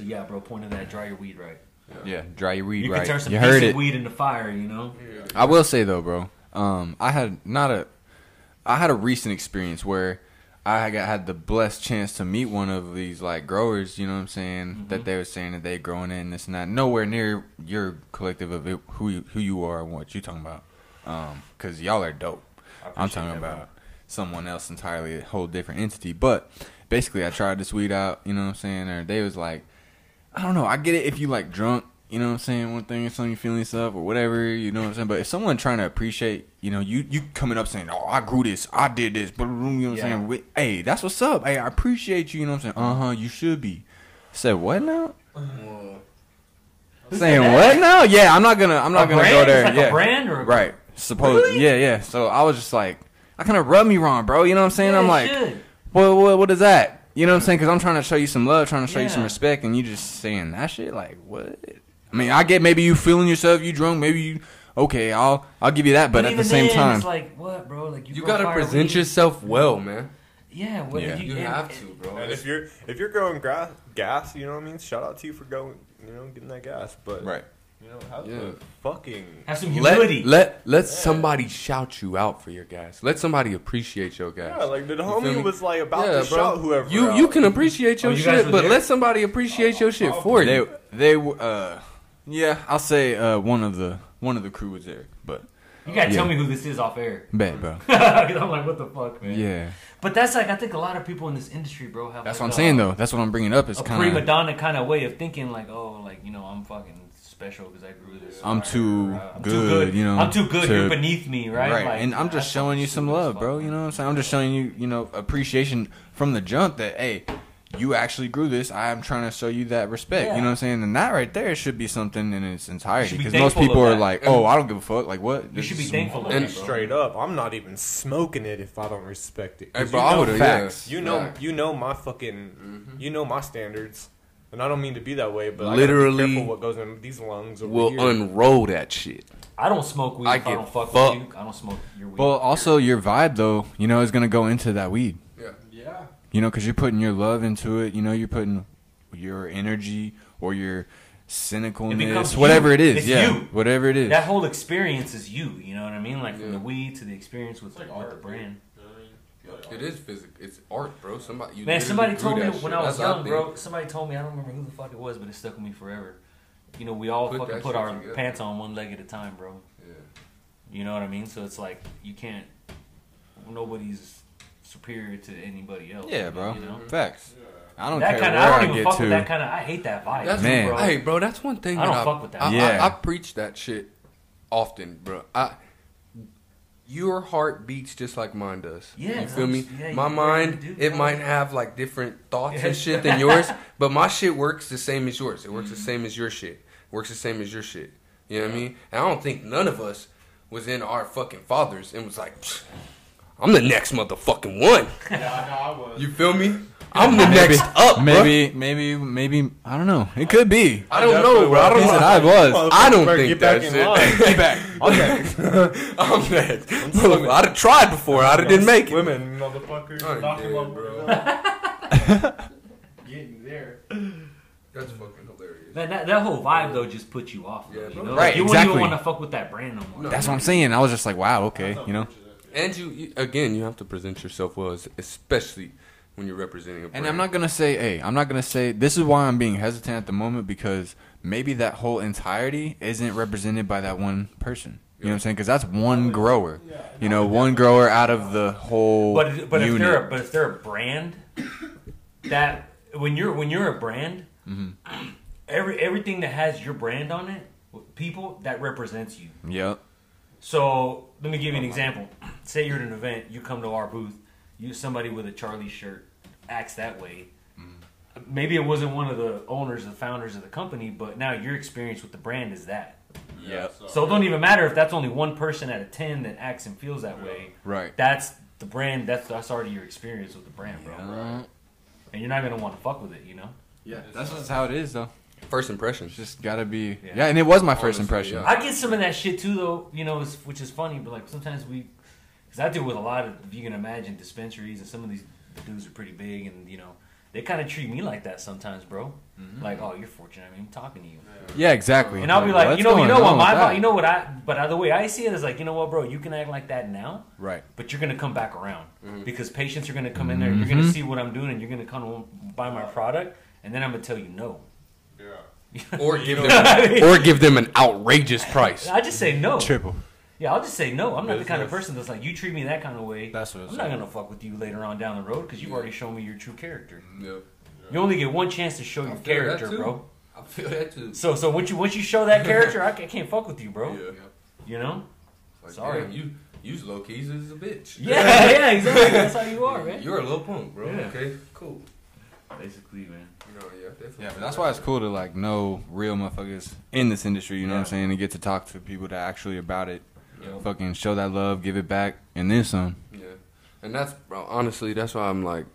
So yeah, bro, point of that, dry your weed right. Yeah, dry your weed You right. can turn some you heard it. weed into fire, you know. I will say though, bro. Um, I had not a, I had a recent experience where I got had the blessed chance to meet one of these like growers. You know what I'm saying? Mm-hmm. That they were saying that they growing in this and that. Nowhere near your collective of it, who you, who you are and what you talking about. Um, cause y'all are dope. I'm talking that, bro. about someone else entirely, a whole different entity. But basically, I tried this weed out. You know what I'm saying? Or they was like, I don't know. I get it if you like drunk. You know what I'm saying? One thing, or something you feeling yourself or whatever. You know what I'm saying? But if someone trying to appreciate, you know, you you coming up saying, "Oh, I grew this, I did this," but you know what I'm saying? Hey, that's what's up. Hey, I appreciate you. You know what I'm saying? Uh huh. You should be. Said what now? Saying what now? Yeah, I'm not gonna. I'm not gonna go there. Yeah, a brand or a- right. Suppose. Yeah, yeah. So I was just like, I kind of rubbed me wrong, bro. You know what I'm saying? I'm like, what, what, what is that? You know what I'm saying? Because I'm trying to show you some love, trying to show you some respect, and you just saying that shit. Like, what? I mean, I get maybe you feeling yourself, you drunk, maybe you. Okay, I'll I'll give you that, but, at the even same then, time, it's like what, bro? Like you, You gotta present weed. yourself well, man. Yeah, what Yeah. if You and- have to, bro. And if you're if you're growing gra- gas, you know what I mean. Shout out to you for going, you know, getting that gas. But right? You know, have Yeah. the fucking have some humility. Let let let somebody shout you out for your guys. Let somebody appreciate your guys. yeah. Like the feel homie was like about Yeah, to shout whoever. You out. you can appreciate your Oh, you shit, but there? let somebody appreciate your shit for They you. they uh yeah, I'll say uh one of the one of the crew was there, but you gotta Yeah. tell me who this is off air. bad, bro. I'm like, what the fuck, man? Yeah, But that's like I think a lot of people in this industry, bro, have that's like what I'm a- saying though. That's what I'm bringing up. It's a kind prima of donna kind of way of thinking, like, oh, like you know, I'm fucking special because I grew this. I'm too or, uh, I'm good, you know, I'm too good. to- You're beneath me, right? right, Like, and I'm just showing you some love, bro. You know what I'm saying? I'm just showing you, you know, appreciation from the jump that hey, you actually grew this. I'm trying to show you that respect. Yeah. You know what I'm saying? And that right there should be something in its entirety should be because most people are that. like, oh, I don't give a fuck. Like what? You This should be thankful. of And that, bro. straight up. I'm not even smoking it if I don't respect it. Hey, 'Cause bro, you know, would've- facts. You know, Facts. you know my fucking, you know my standards, and I don't mean to be that way, but I Literally gotta be careful what goes in these lungs over We'll here. unroll that shit. I don't smoke weed I if I don't fuck fuck. with you. I don't smoke your weed. Well, also your vibe though, you know, is gonna go into that weed. Yeah. yeah, You know, because you're putting your love into it. You know, you're putting your energy or your cynicalness, becomes whatever you. it is. It's yeah, you. whatever it is. that whole experience is you. You know what I mean? Like from the weed to the experience with, with the brand. It is physical. It's art, bro. Somebody you Man, somebody told me when shit. I was That's young, bro. Somebody told me I don't remember who the fuck it was, but it stuck with me forever. You know, we all Put fucking put our together. pants on one leg at a time, bro. Yeah. You know what I mean? So it's like you can't. Nobody's superior to anybody else. yeah, bro. You know? Facts. I don't That care kind of. where I I, don't even get fuck to. with that kind of. I hate that vibe. That's Man. bro. Hey, bro, that's one thing. I don't fuck with that. I, I- Yeah. I, preach that shit often, bro. I, your heart beats just like mine does. Yeah, you feel me? yeah, my mind, do, it might have like different thoughts Yeah. and shit than yours, but my shit works the same as yours. It works the mm-hmm. same as your shit. Works the same as your shit. You know what I mean? And I don't think none of us was in our fucking fathers and was like, I'm the next motherfucking one. yeah, I know I was. You feel me? I'm the Maybe- next up, bro. Maybe, maybe, maybe. I don't know. It could be. I don't know, bro. I don't know. I was. I don't Better think get back that's in it. line. Get back. I'm next. I'm next. Look, I'd have tried before. I'd have didn't make it. Women, motherfucker. I'm Knock him dead, up, bro. Getting there. That's fucking hilarious. Man, that, that whole vibe though just puts you off. Yeah, though, you know? Right, Like, you wouldn't even want to fuck with that brand no more. No. That's what I'm saying. I was just like, wow, okay, you know. And you, you again, you have to present yourself well, especially when you're representing a brand. And I'm not gonna say, hey, I'm not gonna say. This is why I'm being hesitant at the moment because maybe that whole entirety isn't represented by that one person. You know what I'm saying? Because that's one grower. You know, one grower out of the whole But but if they're a, but if they're a brand, that when you're when you're a brand, Mm-hmm. every everything that has your brand on it, people that represents you. Yep. So let me give you an example. Say you're at an event, you come to our booth, you somebody with a Charlie shirt acts that way. Maybe it wasn't one of the owners, the founders of the company, but now your experience with the brand is that. Yep. So it don't even matter if that's only one person out of ten that acts and feels that way. Right. That's the brand. That's that's already your experience with the brand, bro. Uh, And you're not gonna want to fuck with it, you know. Yeah, that's just how it is, though. first impression. It's just gotta be. Yeah. Yeah, and it was my first Honestly, impression. yeah. I get some of that shit too, though. You know, which is funny, but like sometimes we, because I deal with a lot of, if you can imagine, dispensaries, and some of these dudes are pretty big, and you know, they kind of treat me like that sometimes, bro. Like, oh, you're fortunate. I mean, I'm talking to you. Yeah, exactly. And I'll be like, what's you know, you know what my, that? you know what I, but the way I see it is like, you know what, bro, you can act like that now, Right. but you're gonna come back around Mm-hmm. because patients are gonna come in there, you're gonna Mhm. see what I'm doing, and you're gonna come and buy my product, and then I'm gonna tell you no. Yeah. Or give know what I them, or give them an outrageous price. I just say no. Triple. Yeah, I'll just say no. I'm not the kind of person that's like you treat me that kind of way. That's what it's I'm not gonna fuck with you later on down the road because you've Yeah. already shown me your true character. Mm, yeah. You only get one chance to show I your character, bro. I feel that too. So so once you once you show that character, I ca- can't fuck with you, bro. Yeah. You know? Like, Sorry. damn, you you low keys as a bitch. Yeah, yeah, exactly. That's how you are, man. You're a little punk, bro. Yeah. Okay, cool. Basically, man. No, yeah, definitely. Yeah, but that's why it's cool to like know real motherfuckers in this industry. You know what I'm saying? And get to talk to people that actually about it. Yo. Fucking show that love, give it back, and then some. Yeah, and that's bro. Honestly, that's why I'm like,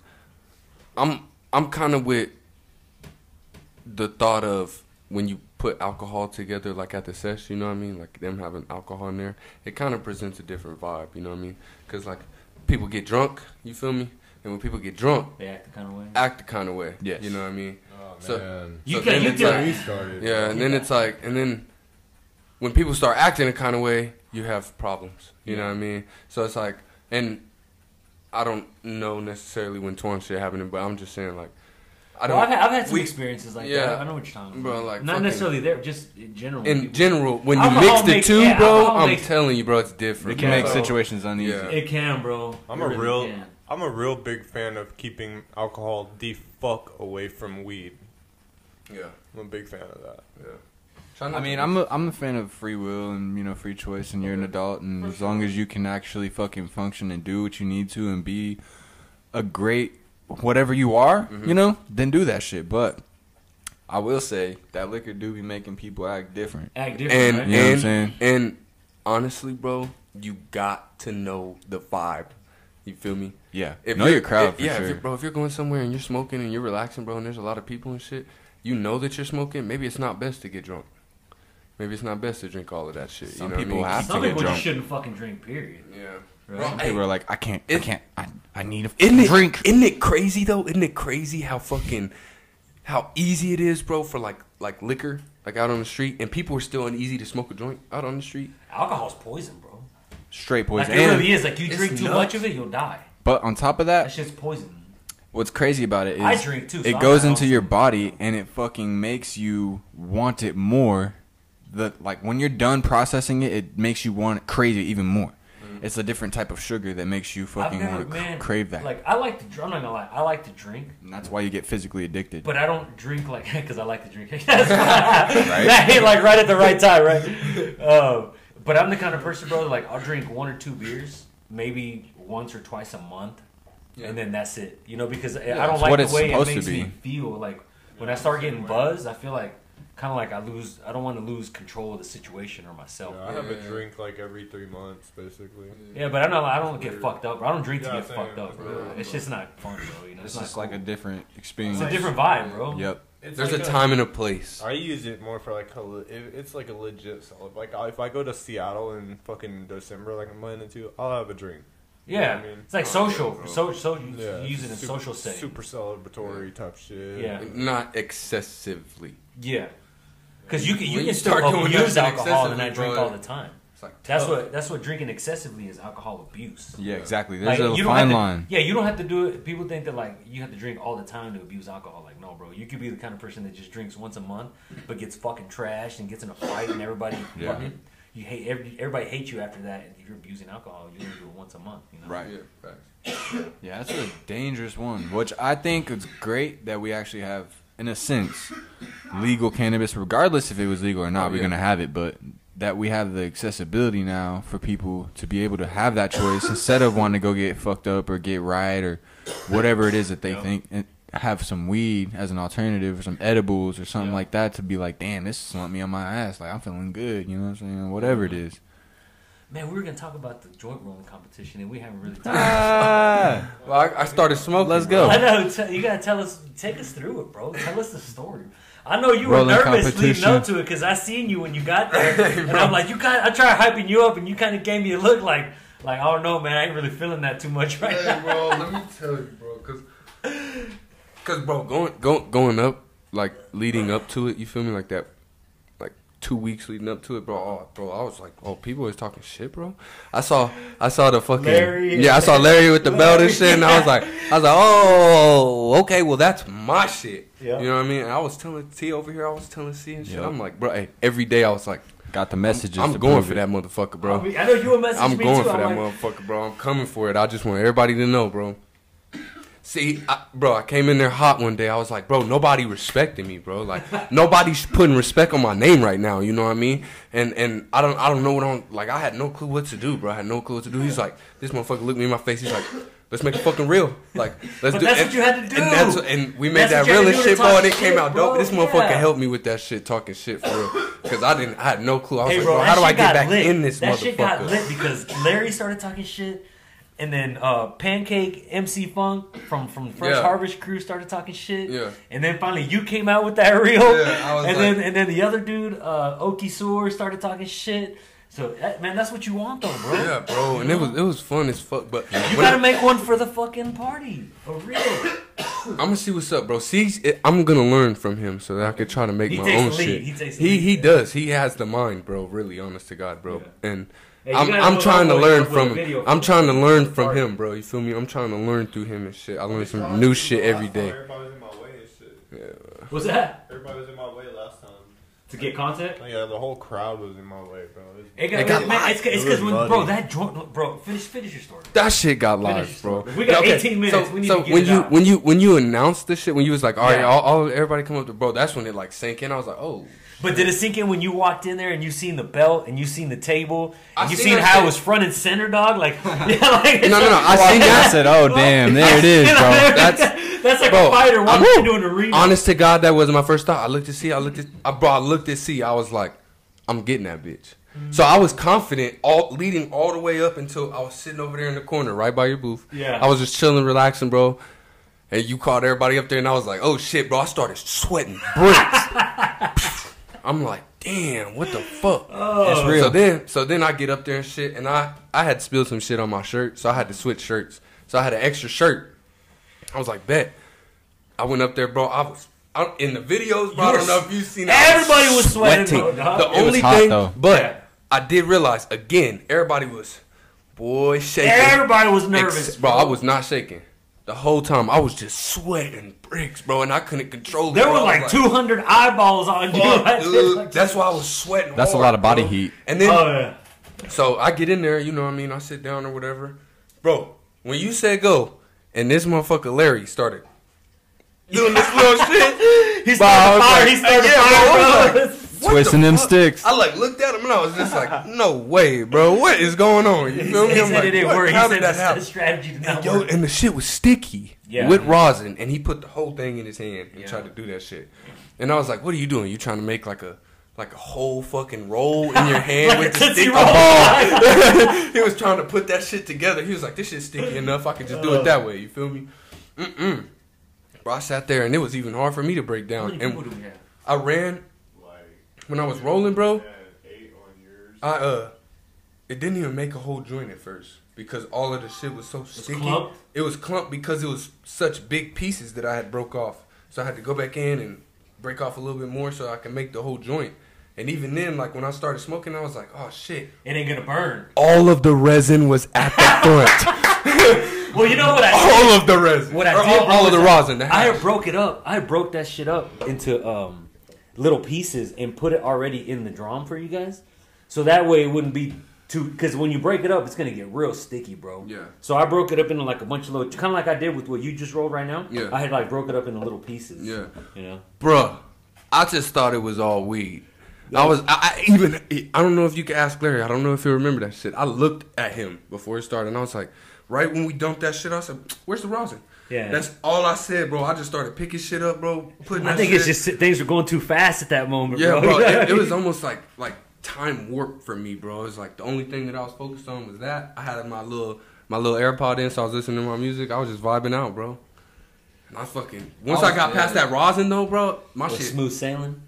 I'm I'm kind of with the thought of when you put alcohol together, like at the sesh. You know what I mean? Like them having alcohol in there, it kind of presents a different vibe. You know what I mean? Because like people get drunk. You feel me? And when people get drunk, They act the kind of way. act the kind of way. Yes. You know what I mean? Oh So- man. You So can then you it's can like- we started. Yeah, and then it's like, and then when people start acting a kind of way, you have problems. You know what I mean? So it's like, and I don't know necessarily when Twan shit happening, but I'm just saying like, I don't. I've, had- I've had some we- experiences like yeah. that. I know what you're talking Bro, about. like Not fucking- necessarily there, just in general. in People- general, when you mix the makes- two, yeah, bro, I'm makes- telling you, bro, it's different. It can Yeah. make situations uneasy. Yeah. it can, bro. I'm It a really real, can. I'm a real big fan of keeping alcohol the fuck away from weed. Yeah, I'm a big fan of that. yeah. Try I mean, I'm a, I'm a fan of free will and you know free choice, and you're an adult, and as long as you can actually fucking function and do what you need to and be a great whatever you are, Mm-hmm. you know, then do that shit. But I will say that liquor do be making people act different. Act different, and right? You know what I'm saying? and honestly, bro, you got to know the vibe. You feel me? Yeah, If know you're- your crowd if- for yeah, if sure. you're, bro. If you're going somewhere and you're smoking and you're relaxing, bro, and there's a lot of people and shit, you know that you're smoking. Maybe it's not best to get drunk. Maybe it's not best to drink all of that shit. Some you know people what I mean? have to Some get people drunk. just shouldn't fucking drink. Period. Yeah. Right. Bro, Some people are like, I can't, I it- can't, I, I need a isn't it, drink. Isn't it crazy though? Isn't it crazy how fucking how easy it is, bro, for like like liquor, like out on the street, and people are still uneasy to smoke a joint out on the street. Alcohol's poison, bro. Straight Like poison. it And- really is. Like you it's drink too nuts. much of it, you'll die. but on top of That that, shit's poison. what's crazy about it is I drink too, so it I'm goes not into also- your body and it fucking makes you want it more. The like when you're done processing it, it makes you want it crazy even more. It's a different type of sugar that makes you fucking never, want to man, crave that. Like I like to. dr- I'm not gonna lie. I like to drink, and that's why you get physically addicted. but I don't drink like because I like to drink. That's why. right? like right at the right time, right? Um, but I'm the kind of person, bro. Like I'll drink one or two beers, maybe once or twice a month, Yeah. and then that's it. You know, because I don't like what the way it makes me feel. Like when I start getting buzzed, I feel like kind of like I lose. I don't want to lose control of the situation or myself. Yeah, I have Yeah. a drink like every three months, basically. Yeah, but I don't. I don't get fucked up. Bro. I don't drink to get same. fucked up, bro. Yeah. It's just not fun, bro. You know, it's it's, just not like a different experience. It's a different vibe, bro. Yep. It's There's like a time and a place. I use it more for like a, it, it's like a legit solid. Like I- if I go to Seattle in fucking December, like I'm planning to, I'll have a drink. You know Yeah, I mean? it's like Oh, social. yeah, bro. So, so you Yeah, use it in super- social setting. Super celebratory type shit. Yeah. Not excessively. Yeah, because you can you can you still start doing abuse alcohol and not excessively, drink bro, all the time. It's like That's what that's what drinking excessively is alcohol abuse. Yeah, exactly. There's Like, a fine to, line. Yeah, you don't have to do it. People think that like you have to drink all the time to abuse alcohol. Like, no, bro. You could be the kind of person that just drinks once a month, but gets fucking trashed and gets in a fight, and everybody Yeah. fucking you hate every, everybody hates you after that. And if you're abusing alcohol, you're gonna do it once a month. You know? Right. Yeah, facts. Yeah, that's a dangerous one. Which I think is great that we actually have, in a sense, legal cannabis, regardless if it was legal or not. Oh, we're yeah. gonna have it, but that we have the accessibility now for people to be able to have that choice instead of wanting to go get fucked up or get right or whatever it is that they Yeah. think. And have some weed as an alternative or some edibles or something Yeah. like that to be like, damn, this slumped me on my ass. Like I'm feeling good. You know what I'm saying? Whatever it is. Man, we were gonna talk about the joint rolling competition, and we haven't really talked. Ah, Well, I, I started smoking. Let's go. I know. T- you gotta tell us, take us through it, bro. Tell us the story. I know you were nervous leading competition. up to it because I seen you when you got there, and I'm like, you kind. I tried hyping you up, and you kind of gave me a look like, like I don't know, man. I ain't really feeling that too much right Hey, now. bro, let me tell you, bro, cause, cause, bro, going, going, going up, like leading up to it, you feel me, like that, like two weeks leading up to it, bro. Oh, bro, I was like, oh, people was talking shit, bro. I saw, I saw the fucking, Larry. yeah, I saw Larry with the belt and shit, and I was like, I was like, oh, okay, well, that's my shit. Yeah. You know what I mean? And I was telling T over here, I was telling C and shit. Yep. I'm like, bro, hey, every day I was like, got the messages. I'm to going for it. that motherfucker, bro. I, mean, I know you were messaging I'm me going too. for that I'm like, motherfucker, bro. I'm coming for it. I just want everybody to know, bro. See, I, bro, I came in there hot one day. I was like, bro, nobody respecting me, bro. Like nobody's putting respect on my name right now. You know what I mean? And and I don't I don't know what I'm like. I had no clue what to do, bro. I had no clue what to do. He's like, this motherfucker looked me in my face. He's like, let's make it fucking real. Like let's But do. that's and, what you had to do. And, that's, and we made That's that what you had real to as do to shit, bro. And it came out bro. dope. This motherfucker Yeah. helped me with that shit, talking shit for real. Because I didn't, I had no clue. I was Hey, like, bro, how do I get back lit. in this That motherfucker? shit got lit because Larry started talking shit, and then uh, Pancake MC Funk from from Fresh Yeah. Harvest Crew started talking shit. Yeah. And then finally you came out with that reel. Yeah, I was and like- then and then the other dude, uh, Oki Soar, started talking shit. So that, man, that's what you want though, bro. Yeah, bro, and it was it was fun as fuck. But You gotta I, make one for the fucking party. For real. I'm gonna see what's up, bro. See, I'm gonna learn from him so that I could try to make He my takes own shit. He takes he lead, he yeah. does. He has the mind, bro. Really, honest to God, bro. And Hey, I'm I'm trying to learn with a from video I'm trying to learn from him, bro. You feel me? I'm trying to learn through him and shit. I learned some new shit every day. Everybody was in my way and shit. What's that? Everybody was in my way last time. To get content? Oh, yeah, the whole crowd was in my way, bro. It It got, It got man, it's because was when muddy. bro that joint bro finish finish your story. That shit got Finish live, bro. We got Okay, 18 minutes. So, We need so to get when it you out. when you when you announced this shit, when you was like, all right, Yeah. all, all everybody come up to bro, that's when it like sank in. I was like, oh, But did it sink in when you walked in there and you seen the belt and you seen the table I and you seen seen how shit. it was front and center, dog? Like, yeah, like no, no, no. I I seen that. I said, "Oh damn, there it is, bro." That's- that's like bro, a fighter I'm- walking into an arena. Honest to God, that wasn't my first thought. I looked to see. I looked at. I bro, I looked at see. I was like, I'm getting that bitch. Mm. So I was confident, all leading all the way up until I was sitting over there in the corner, right by your booth. Yeah. I was just chilling, relaxing, bro. And you called everybody up there, and I was like, oh shit, bro. I started sweating bricks. I'm like, damn, what the fuck? It's oh. So real. then, so then I get up there and shit, and I I had spilled some shit on my shirt, so I had to switch shirts. So I had an extra shirt. I was like, bet. I went up there, bro. I was I, in the videos, bro. I You don't know if you've seen. it. Everybody was sweating, bro. The It was only hot, thing, though. but Yeah. I did realize again, everybody was boy shaking. Everybody was nervous, Ex- bro. I was not shaking. The whole time I was just sweating bricks, bro, and I couldn't control it. There bro. were I like 200 eyeballs on you. Fuck, dude. That's why I was sweating. That's a lot of body bro. heat. And then oh yeah. so I get in there, you know what I mean? I sit down or whatever. Bro, when you said go, and this motherfucker Larry started doing this little shit. He Bro, I started was fire. like- he started yeah, bro, I was fire, like, bro. what Twisting the them fuck? sticks. I like looked at him and I was just like, no way, bro. What is going on? You He feel me? said I'm like, it didn't what? work. He How said did that it's happen? strategy did not And, yo, work. and the shit was sticky Yeah. with rosin, and he put the whole thing in his hand and Yeah. tried to do that shit. And I was like, "What are you doing? You trying to make like a like a whole fucking roll in your hand Like with a the Tootsie stick Roll. ball?" Oh, he was trying to put that shit together. He was like, "This shit's sticky enough. I can just do it that way." You feel me? Mm-mm. Bro, I sat there and it was even hard for me to break How down. many people And do we have? I ran Like, when I was rolling, bro. had eight on yours. I uh, it didn't even make a whole joint at first because all of the shit was so sticky. clumped? It was clumped because it was such big pieces that I had broke off. So I had to go back in and break off a little bit more so I can make the whole joint. And even then, like when I started smoking, I was like, oh shit. It ain't gonna burn. All of the resin was at the front. Well, you know what I did? all of the resin. What I Or did, all, bro, all of the was rosin. the I broke it up. I broke that shit up into um, little pieces and put it already in the drum for you guys. So that way it wouldn't be too. Because when you break it up, it's gonna get real sticky, bro. Yeah. So I broke it up into like a bunch of little, kind of like I did with what you just rolled right now. Yeah. I had like broke it up into little pieces. Yeah. You know. Bruh, I just thought it was all weed. I was, I, I even, I don't know if you can ask Larry. I don't know if he'll remember that shit. I looked at him before it started, and I was like, right when we dumped that shit, I said, "Where's the rosin?" Yeah. That's all I said, bro. I just started picking shit up, bro. Putting I that think it's just things were going too fast at that moment, yeah, bro. bro. It, it was almost like like time warp for me, bro. It was like the only thing that I was focused on was that. I had my little my little AirPod in, so I was listening to my music. I was just vibing out, bro. And I fucking once I, was got past that rosin though, bro, my shit. smooth sailing.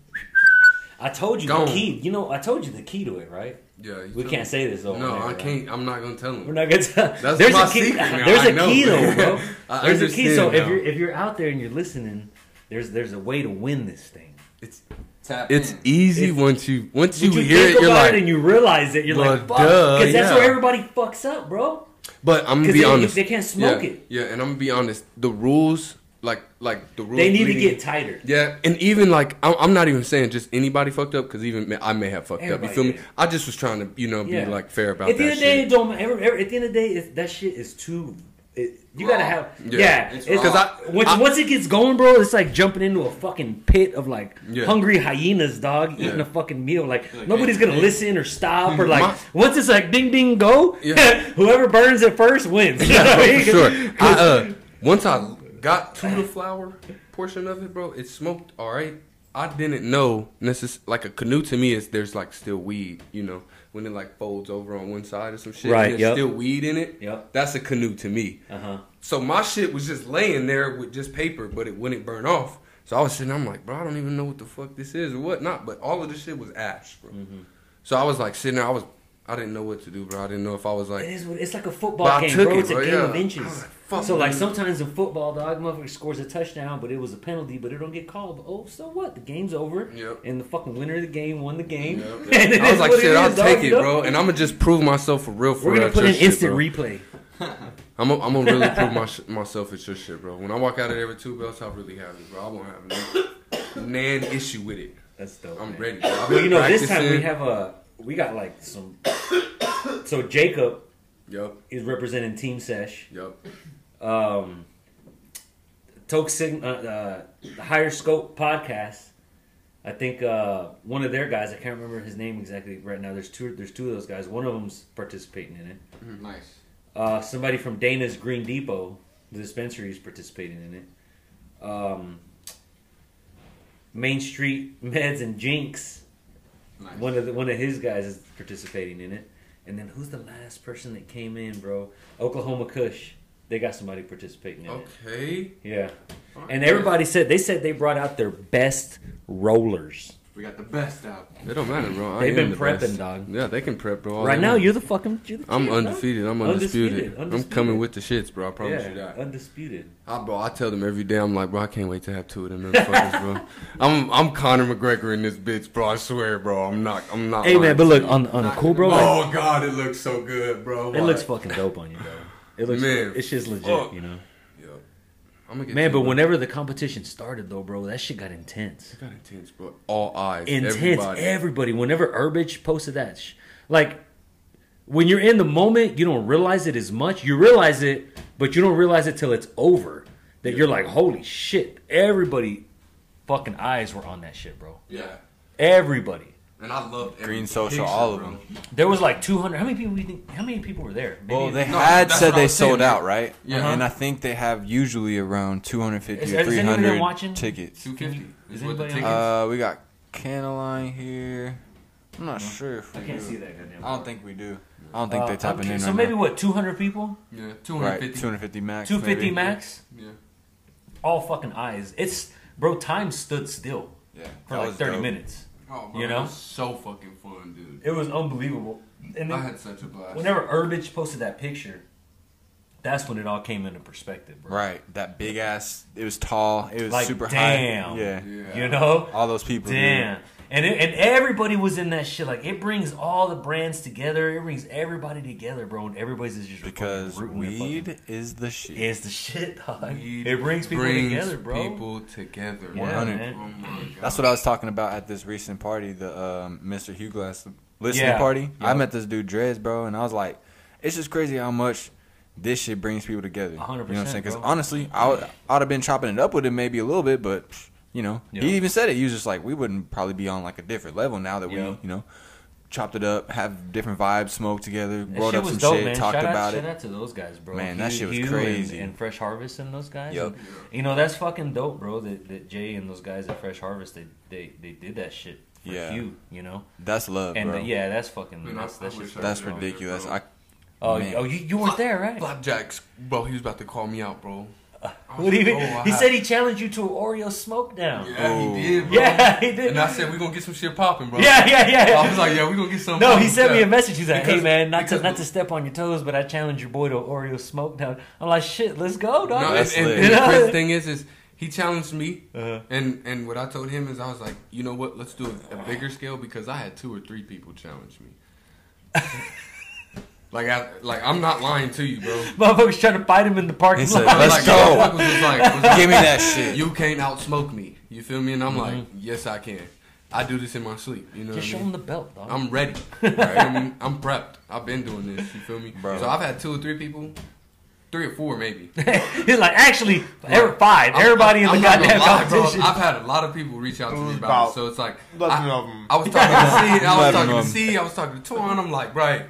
I told you Gone. the key. You know, I told you the key to it, right? Yeah, you We can't me. say this though. No, on air, I right? can't. I'm not gonna tell them. We're not gonna tell. That's there's my a key. secret, man. There's I a know, key though, bro. I There's a key. So understand if you're if you're out there and you're listening, there's there's a way to win this thing. It's Tap it's in. easy It's- once you once you, When hear think it, you're about like. it and you realize it, you're like, fuck, because that's yeah. where everybody fucks up, bro. But I'm gonna 'Cause be they- honest. they can't smoke yeah, it. Yeah, and I'm gonna be honest. The rules, like like the rules. They need to get tighter. Yeah, and even like I'm, I'm not even saying just anybody fucked up because even I may have fucked up. You feel me? I just was trying to you know be Yeah. like fair about At the that end of the day, it don't matter. Every- At the end of the day, it's, that shit is too. It, you gotta have Yeah. yeah. It's It's, I- once, I- once it gets going, bro, it's like jumping into a fucking pit of like Yeah. hungry hyenas, dog, eating Yeah. a fucking meal. Like, Like, nobody's hey, gonna hey. listen or stop or like My- once it's like ding ding go, Yeah. whoever burns it first wins. You know Yeah, for sure. I, uh, once I got to the flour portion of it, bro, it smoked all right. I didn't know necess- like a canoe to me is there's like still weed, you know, when it like folds over on one side or some shit. Right, there's yep. still weed in it. Yep. That's a canoe to me. Uh huh. So my shit was just laying there with just paper, but it wouldn't burn off. So I was sitting, I'm like, bro, I don't even know what the fuck this is or whatnot. But all of this shit was ash, bro. Mm-hmm. So I was like sitting there, I was, I didn't know what to do, bro. I didn't know if I was like, It is. It's like a football game, bro. it, It's a bro, game yeah. of inches. like, so like sometimes in football, dog, motherfucker scores a touchdown, but it was a penalty, but it don't get called. But oh, so what? The game's over. Yep. And the fucking winner of the game won the game. Yep. It I was like, shit, it I'll take it, bro. And I'm gonna just prove myself for real. For We're gonna real put an instant bro. replay. I'm gonna, I'm really prove my, sh- myself at your shit, bro. When I walk out of there with two belts, I'll really have it, bro. I won't have no nan issue with it. That's dope. I'm man. ready. Bro. Well, you know, this time we have a we got like some. So Jacob Yup, is representing Team Sesh. yup. um, Toke Sig- uh, uh, the Higher Scope podcast. I think uh, one of their guys, I can't remember his name exactly right now. There's two. There's two of those guys. One of them's participating in it. Nice. Uh, somebody from Dana's Green Depot, the dispensary, is participating in it. Um, Main Street Meds and Jinx, Nice. one of the, one of his guys is participating in it. And then who's the last person that came in, bro? Oklahoma Kush. They got somebody participating in it. Okay. Yeah. And everybody said they said they brought out their best rollers. We got the best out. It don't matter, bro. I They've am been the prepping, best. dog. Yeah, they can prep, bro. all right they now, want. you're the fucking. You're the I'm champ, dog. undefeated. I'm undisputed. Undisputed, I'm undisputed. coming with the shits, bro. I promise yeah, you that. undisputed. I, bro, I tell them every day. I'm like, bro, I can't wait to have two of them motherfuckers, bro. I'm I'm Conor McGregor in this bitch, bro. I swear, bro. I'm not. I'm not. Hey man, but to look you. on on a cool bro. Oh, like, Oh God, it looks so good, bro. it looks fucking dope on you, bro. It looks. Man, it's just legit, fuck. you know. I'm gonna get Man, but whenever the competition started, though, bro, that shit got intense. It got intense, bro. All eyes, intense. everybody. Everybody. Whenever Urbich posted that, sh- like when you're in the moment, you don't realize it as much. You realize it, but you don't realize it till it's over. That you're like, holy shit! Everybody, fucking eyes were on that shit, bro. yeah, Everybody. And I love Green Social, all of them. There was like 200. How many people? You think? How many people were there? Maybe- Well, they No, had that's said what I they was saying, sold man. out, right? Yeah. And I think they have usually around 250 Is- or is anyone there 300 watching? tickets. Two fifty Is is what the anybody tickets. Uh, we got Canaline here. I'm not sure if we I can't do. see that. Goddamn. I don't think we do. I don't think Uh, they tapping okay, in So right maybe now. what? 200 people? yeah, two hundred Right, fifty. 250 max. 250 maybe. max? Yeah, All fucking eyes. It's bro. Time stood still Yeah, for that like was 30 dope. minutes. Oh, You know? it was so fucking fun, dude. It was unbelievable. And I had such a blast. whenever Urbich posted that picture, that's when it all came into perspective, bro. Right, that big ass. It was tall. It was Like, super damn. high. Yeah. Yeah. You know? all those people. dude. Damn. And it, and everybody was in that shit. Like it brings all the brands together. It brings everybody together, bro. And everybody's just Because fucking rooting and weed fucking- is the shit. is the shit, dog. Weed it brings people brings together, bro. People together. 100. man. Oh my god. That's what I was talking about at this recent party, the um, Mr. Hugh Glass listening Yeah. party. I met this dude Drez, bro, and I was like, it's just crazy how much this shit brings people together. A hundred You know what I'm saying? percent, Because honestly, I would, I'd have been chopping it up with him maybe a little bit, but you know, Yeah. he even said it. He was just like, we wouldn't probably be on like a different level now that we, Yeah. you know. chopped it up, have different vibes, smoked together, That rolled up some dope, shit, man. talked shout out, about shout out to those guys, bro. Man, that shit was Hugh and- crazy. And, Fresh Harvest and those guys. Yup. And, you know that's fucking dope, bro. That, that Jay and those guys at Fresh Harvest they they, they did that shit for Yeah. Hugh, you know. That's love, And bro. uh, yeah, that's fucking. Man, I- that's, that's just. That's was out there, ridiculous. I Oh, man. oh, you, you weren't there, right? Flapjacks, bro. He was about to call me out, bro. I What do you mean? bro, He said he challenged you to an Oreo smoke down. Yeah, Oh. he did, bro. Yeah, he did. And I said we're gonna get some shit popping, bro. yeah, yeah, yeah. I was like, yeah, we're gonna get some. No, he popping sent me a message. He's like, "Hey man, not to not to step on your toes, but I challenge your boy to an Oreo smoke down." I'm like, "Shit, let's go, dog." No, and, That's and, lit. and the You know? crazy thing is, is he challenged me, Uh-huh. and and what I told him is I was like, you know what, let's do a, a bigger scale because I had two or three people challenge me. like I like I'm not lying to you, bro. Motherfuckers trying to fight him in the parking He said, lot. "Let's like, go." motherfuckers Was like, was like, Give me that shit. You can't outsmoke me. You feel me? And I'm like, Mm-hmm. yes, I can. I do this in my sleep. You know Just what show I him the belt, dog. I'm ready. Right? I mean, I'm prepped. I've been doing this. You feel me? Bro. So I've had two or three people, three or four maybe. He's like, actually, every five, I'm- everybody in I'm the not gonna goddamn lie, bro. competition. I've had a lot of people reach out to me about, about it, so it's like I, of them. I was talking to C, I was Eleven talking to of 'em. C, I was talking to Torn. I'm like, right.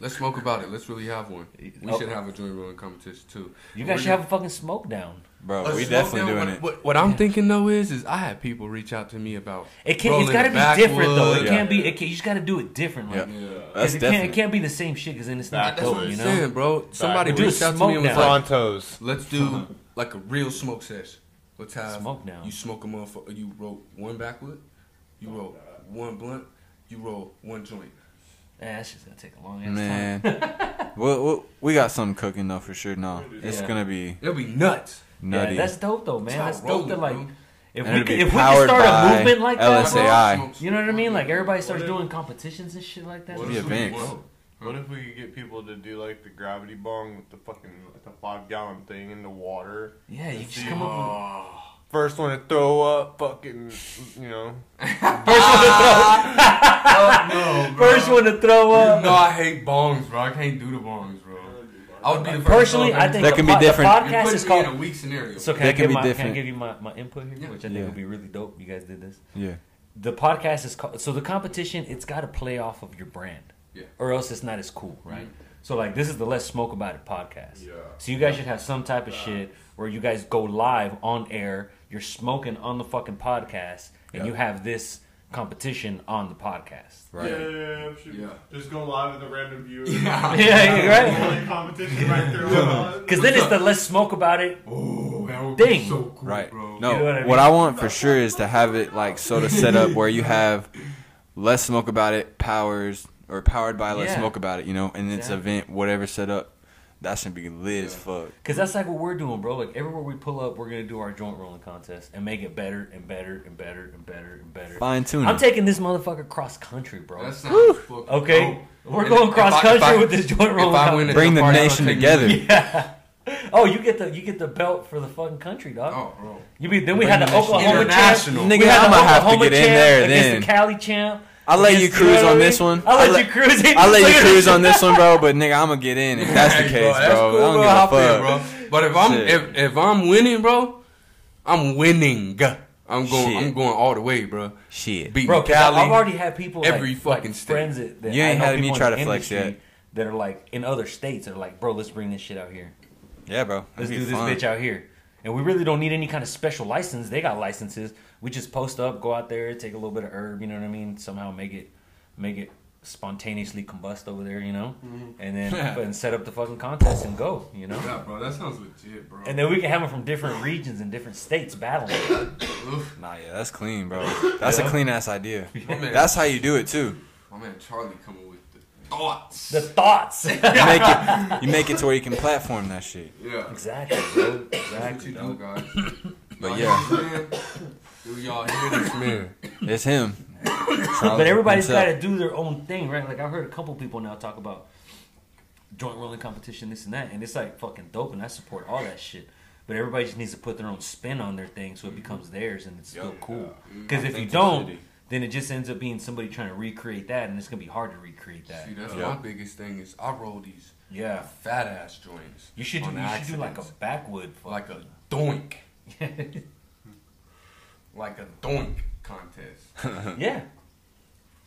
Let's smoke about it. Let's really have one. We Oh. should have a joint rolling competition too. You guys should have a fucking smoke down. Bro, A we definitely down, doing what, it. What, what I'm thinking though is, is I had people reach out to me about. It can't. It's got to be different though. It backwood. can't be. It can, you just got to do it different. Like, Yeah. Yeah. That's 'cause it can't. It can't be the same shit because then it's not That's dope. what You I'm know. Saying, bro, somebody Do a reached out to smoke me and was like, Frontos. let's do like a real smoke sesh. Let's have Smoke down. You smoke a motherfucker. You roll one backwood. You roll one blunt. You roll one joint. Man, that's just gonna take a long ass time. Man, well, well, we got something cooking though for sure. No, it's Yeah. gonna be It'll be nuts. nutty. Yeah, that's dope though, man. That's dope to rolling, like. If And we could, if we could start a movement like that, bro, you know what I mean? Like everybody starts if- doing competitions and shit like that. What Be if, we, what, what if we could get people to do like the gravity bong with the fucking like the five gallon thing in the water? Yeah, you And just come up with. Oh. Who- First one to throw up, fucking, you know. First one to throw. no, bro. First one to throw up. No, I hate bongs, bro. I can't do the bongs, bro. I would be the first Personally, to I think That the can be po- the different. You're podcast putting is me in called. a weak scenario. So can That I can give be my can I give you my, my input here, Yeah. which I think Yeah. would be really dope. You guys did this. yeah. The podcast is called. So the competition, it's got to play off of your brand, Yeah. or else it's not as cool, right? Mhm. So like this is the Let's Smoke About It podcast. Yeah. So you guys should have some type of shit where you guys go live on air. You're smoking on the fucking podcast, and Yeah. you have this competition on the podcast. Right. yeah, Yeah. Just go live with a random viewer. Yeah. Yeah, you're right. Only competition right there. Because then it's the Let's Smoke About It. Oh, that would Thing. be so cool, Right. bro. No, You know what I what? I want for sure is to have it like sort of set up where you have Let's Smoke About It powers or powered by Let's Yeah. Smoke About It, you know, and it's Exactly. event whatever set up. That should be lit as fuck. Because that's like what we're doing, bro. Like everywhere we pull up, we're gonna do our joint rolling contest and make it better and better and better and better and better. Fine tuning. I'm taking this motherfucker cross country, bro. That sounds fucking Okay, dope. we're And going if cross I- if country I- with this joint rolling If I contest. win at Bring the party, I'll nation take together. Yeah. Oh, you get the you get the belt for the fucking country, dog. Oh, bro. You be then we Bring had the the nation Oklahoma champ. international. We had the I'ma have to Oklahoma get in champ there against then. the Cali champ. I'll let you against- cruise know on I this one. I'll I'll let you cruise. I'll let you cruise on this one, bro. But nigga, I'm gonna get in if that's the case, bro, that's bro. cool, I don't bro. give a fuck. bro. But if I'm if, if I'm winning, bro, I'm winning. I'm going. Shit. I'm going all the way, bro. Shit. Beating Bro, 'cause Cali. I've already had people every like, fucking like state. friends that, that You ain't had me people in try the to flex industry yet. That are like in other states. That are like, bro, let's bring this shit out here. Yeah, bro. Let's do be this fun. bitch out here. And we really don't need any kind of special license. They got licenses. We just post up, go out there, take a little bit of herb. You know what I mean? Somehow make it, make it spontaneously combust over there. You know, mm-hmm. and then and set up the fucking contest and go. You know. Yeah, bro. That sounds legit, bro. And then we can have them from different regions and different states battling. Oof. Nah, yeah, that's clean, bro. That's a clean ass idea. Man, That's how you do it too. my man Charlie coming with the thoughts. The thoughts. You make it, you make it to where you can platform that shit. yeah. exactly, bro. That's what Exactly. you do, guys. But yeah. Hear this, man? Do y'all hear this, man? It's him. But everybody's got to do their own thing, right? Like I've heard a couple people now talk about joint rolling competition, this and that, and it's like fucking dope, and I support all that shit. But everybody just needs to put their own spin on their thing so it mm-hmm. becomes theirs and it's still cool. Mm-hmm. Because if you don't, then it just ends up being somebody trying to recreate that, and it's gonna be hard to recreate that. See, that's Yeah. my biggest thing is I roll these Yeah, fat ass joints. you should do. You should do like a backwood. fuck. like a doink, like a doink contest. yeah,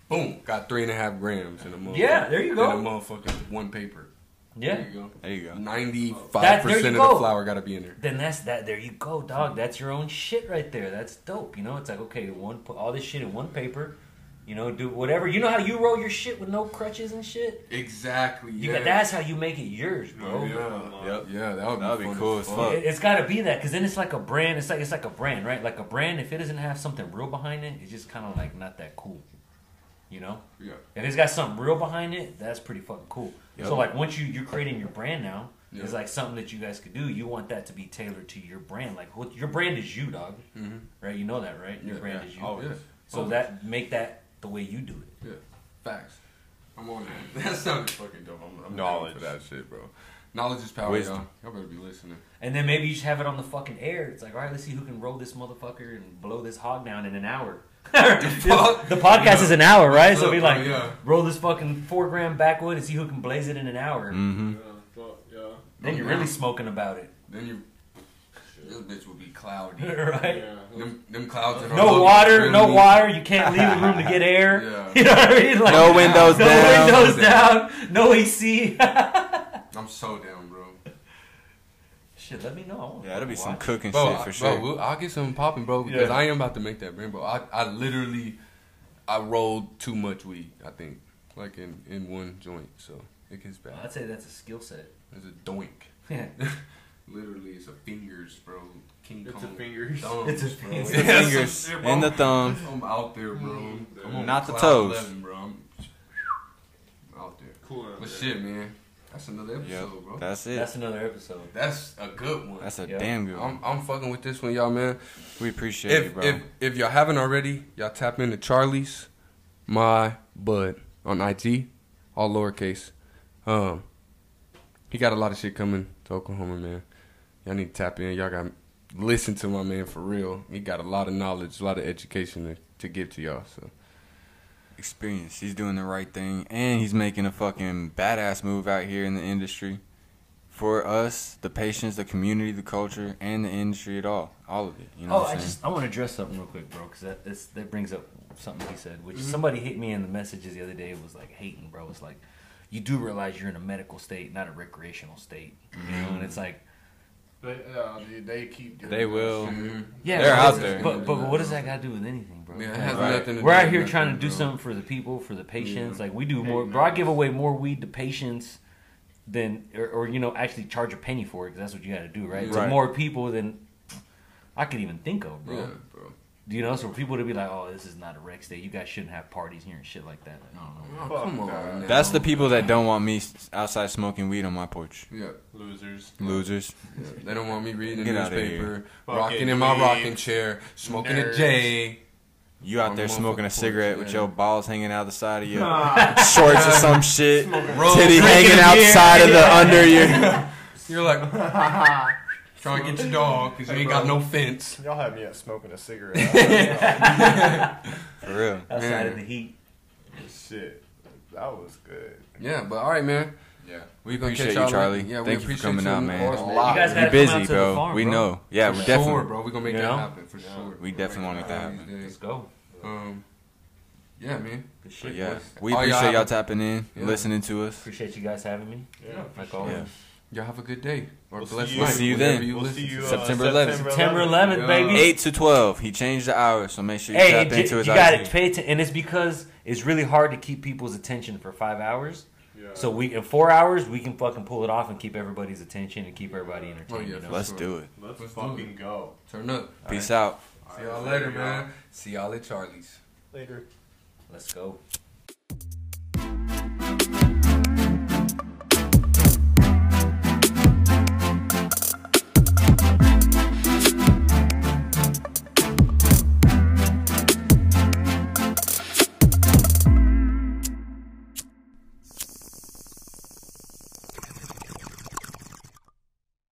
boom, got three and a half grams in a motherfucker. Yeah, there you go. In a motherfucking one paper. Yeah. There you go. There you go. Ninety-five That- there percent you of the flour got to be in there. Then that's that. There you go, dog. That's your own shit right there. That's dope. You know, it's like okay, one put all this shit in one paper. You know, do whatever. You know how you roll your shit with no crutches and shit. Exactly. You yeah. got, that's how you make it yours, bro. Yeah. Yep. Yeah, that would That'd be fun cool as fuck. It, has got to be that because then it's like a brand. It's like it's like a brand, right? Like a brand. If it doesn't have something real behind it, it's just kind of like not that cool. You know. Yeah. If it's got something real behind it, that's pretty fucking cool. Yep. So like once you you're creating your brand now, Yeah. it's like something that you guys could do. You want that to be tailored to your brand. Like what your brand is you, dog. Mm-hmm. Right? You know that, right? Your Yeah, brand yeah. is you. Oh, Yeah. So Always. that make that the way you do it. Yeah, facts. I'm on that. That sounded fucking dope. I'm, I'm Knowledge. for that shit, bro. Knowledge is power, Wisdom. y'all. Y'all better be listening. And then maybe you just have it on the fucking air. It's like, all right, let's see who can roll this motherfucker and blow this hog down in an hour. the podcast Yeah. is an hour, right? So Look, be bro, like, yeah. roll this fucking four gram backwood and see who can blaze it in an hour. Mm-hmm. yeah. Then you're really smoking about it, Then you, this bitch will be cloudy. right? Them, them clouds. are No water, really- no water. You can't leave the room to get air. Yeah. You know what I mean? Like, No windows no down. windows down. No AC. I'm so down, bro. Shit, let me know. Yeah, that'll be some cooking Bro, shit I- for sure. bro, we'll- I'll get some popping, bro, because Yeah. I am about to make that brand, bro. I, I literally, I rolled too much weed. I think, like in in one joint, so it gets bad. I'd say that's a skill set. It's a doink. Yeah. Literally, it's a fingers, bro. King It's a Kong. fingers. thumbs, It's a- bro. it's the fingers shit, and the thumbs. I'm out there, bro. I'm on Not the toes. 11, bro. I'm out there. Cool. But shit, man. That's another episode, Yep, bro. that's it. That's another episode. That's a good one. That's a Yeah. damn good I'm. I'm fucking with this one, y'all, man. We appreciate you, If, bro. if if y'all haven't already, y'all tap into Charlie's My Bud on IG, all lowercase. Um, he got a lot of shit coming to Oklahoma, man. Y'all need to tap in. Y'all got listen to my man for real. He got a lot of knowledge, a lot of education to, to give to y'all. So Experience. He's doing the right thing, and he's making a fucking badass move out here in the industry for us, the patients, the community, the culture, and the industry at all. All of it. You know oh, what I I'm saying? just I want to address something real quick, bro, because that that's, that brings up something he said, Mm-hmm. which somebody hit me in the messages the other day. It was like hating, bro. It's like you do realize you're in a medical state, not a recreational state. You know, Mm-hmm. and it's like They, uh, they, they keep doing They that will. shit. yeah, They're but out there. But but what does that got to do with anything, bro? yeah, it has Right. nothing. To We're do out here trying to do bro. something for the people, for the patients. Yeah. Like we do more, bro. I give away more weed to patients than, or, or you know, actually charge a penny for it because that's what you got to do, right? To Right. more people than I could even think of, bro. Yeah, bro. Do you know? So people to be like, "Oh, this is not a rec state. You guys shouldn't have parties here and shit like that." Like, I don't know. Oh, Fuck come on. that. now. That's the people that don't want me outside smoking weed on my porch. Yeah, Losers. Losers. yeah. They don't want me reading Get the newspaper, rocking in my rocking chair, smoking a Nerds. J. You out On there smoking a motherfucking cigarette porch, with yeah. your balls hanging out the side of your Nah. shorts or some shit. Titty hanging outside of the under your. You're like trying to get your dog because you ain't bro. got no fence. Y'all had me at smoking a cigarette. For real. Outside Man. of the heat. Shit, that was good. Yeah, but all right, man. Yeah. We Appreciate you, Charlie. Yeah, we Thank you for appreciate coming you out, man. A lot. You guys You're gotta come busy, out to the bro. farm, we bro. know. Yeah, for we sure, definitely. bro. We're gonna make You that know? happen for sure. We definitely wanna make that One of these Let's go. Um, yeah, man. Good But shit. yeah, boys. we y'all appreciate y'all a- tapping in, Yeah. listening to us. Appreciate you guys having me. Yeah. Like always. Yeah. Y'all have a good day or We'll see blessed you- night. See you then. You We'll see you uh, September 11th. September 11th, Yeah. baby. Eight to twelve. He changed the hours, so make sure you Hey, tap j- into his you got to pay attention, and it's because it's really hard to keep people's attention for five hours. Yeah. So we in four hours we can fucking pull it off and keep everybody's attention and keep everybody entertained. Oh, yeah, you know? Let's sure. do it. let's, let's do fucking go. Turn up. Peace out. See y'all later, man. See y'all at Charlie's. Later. Let's go.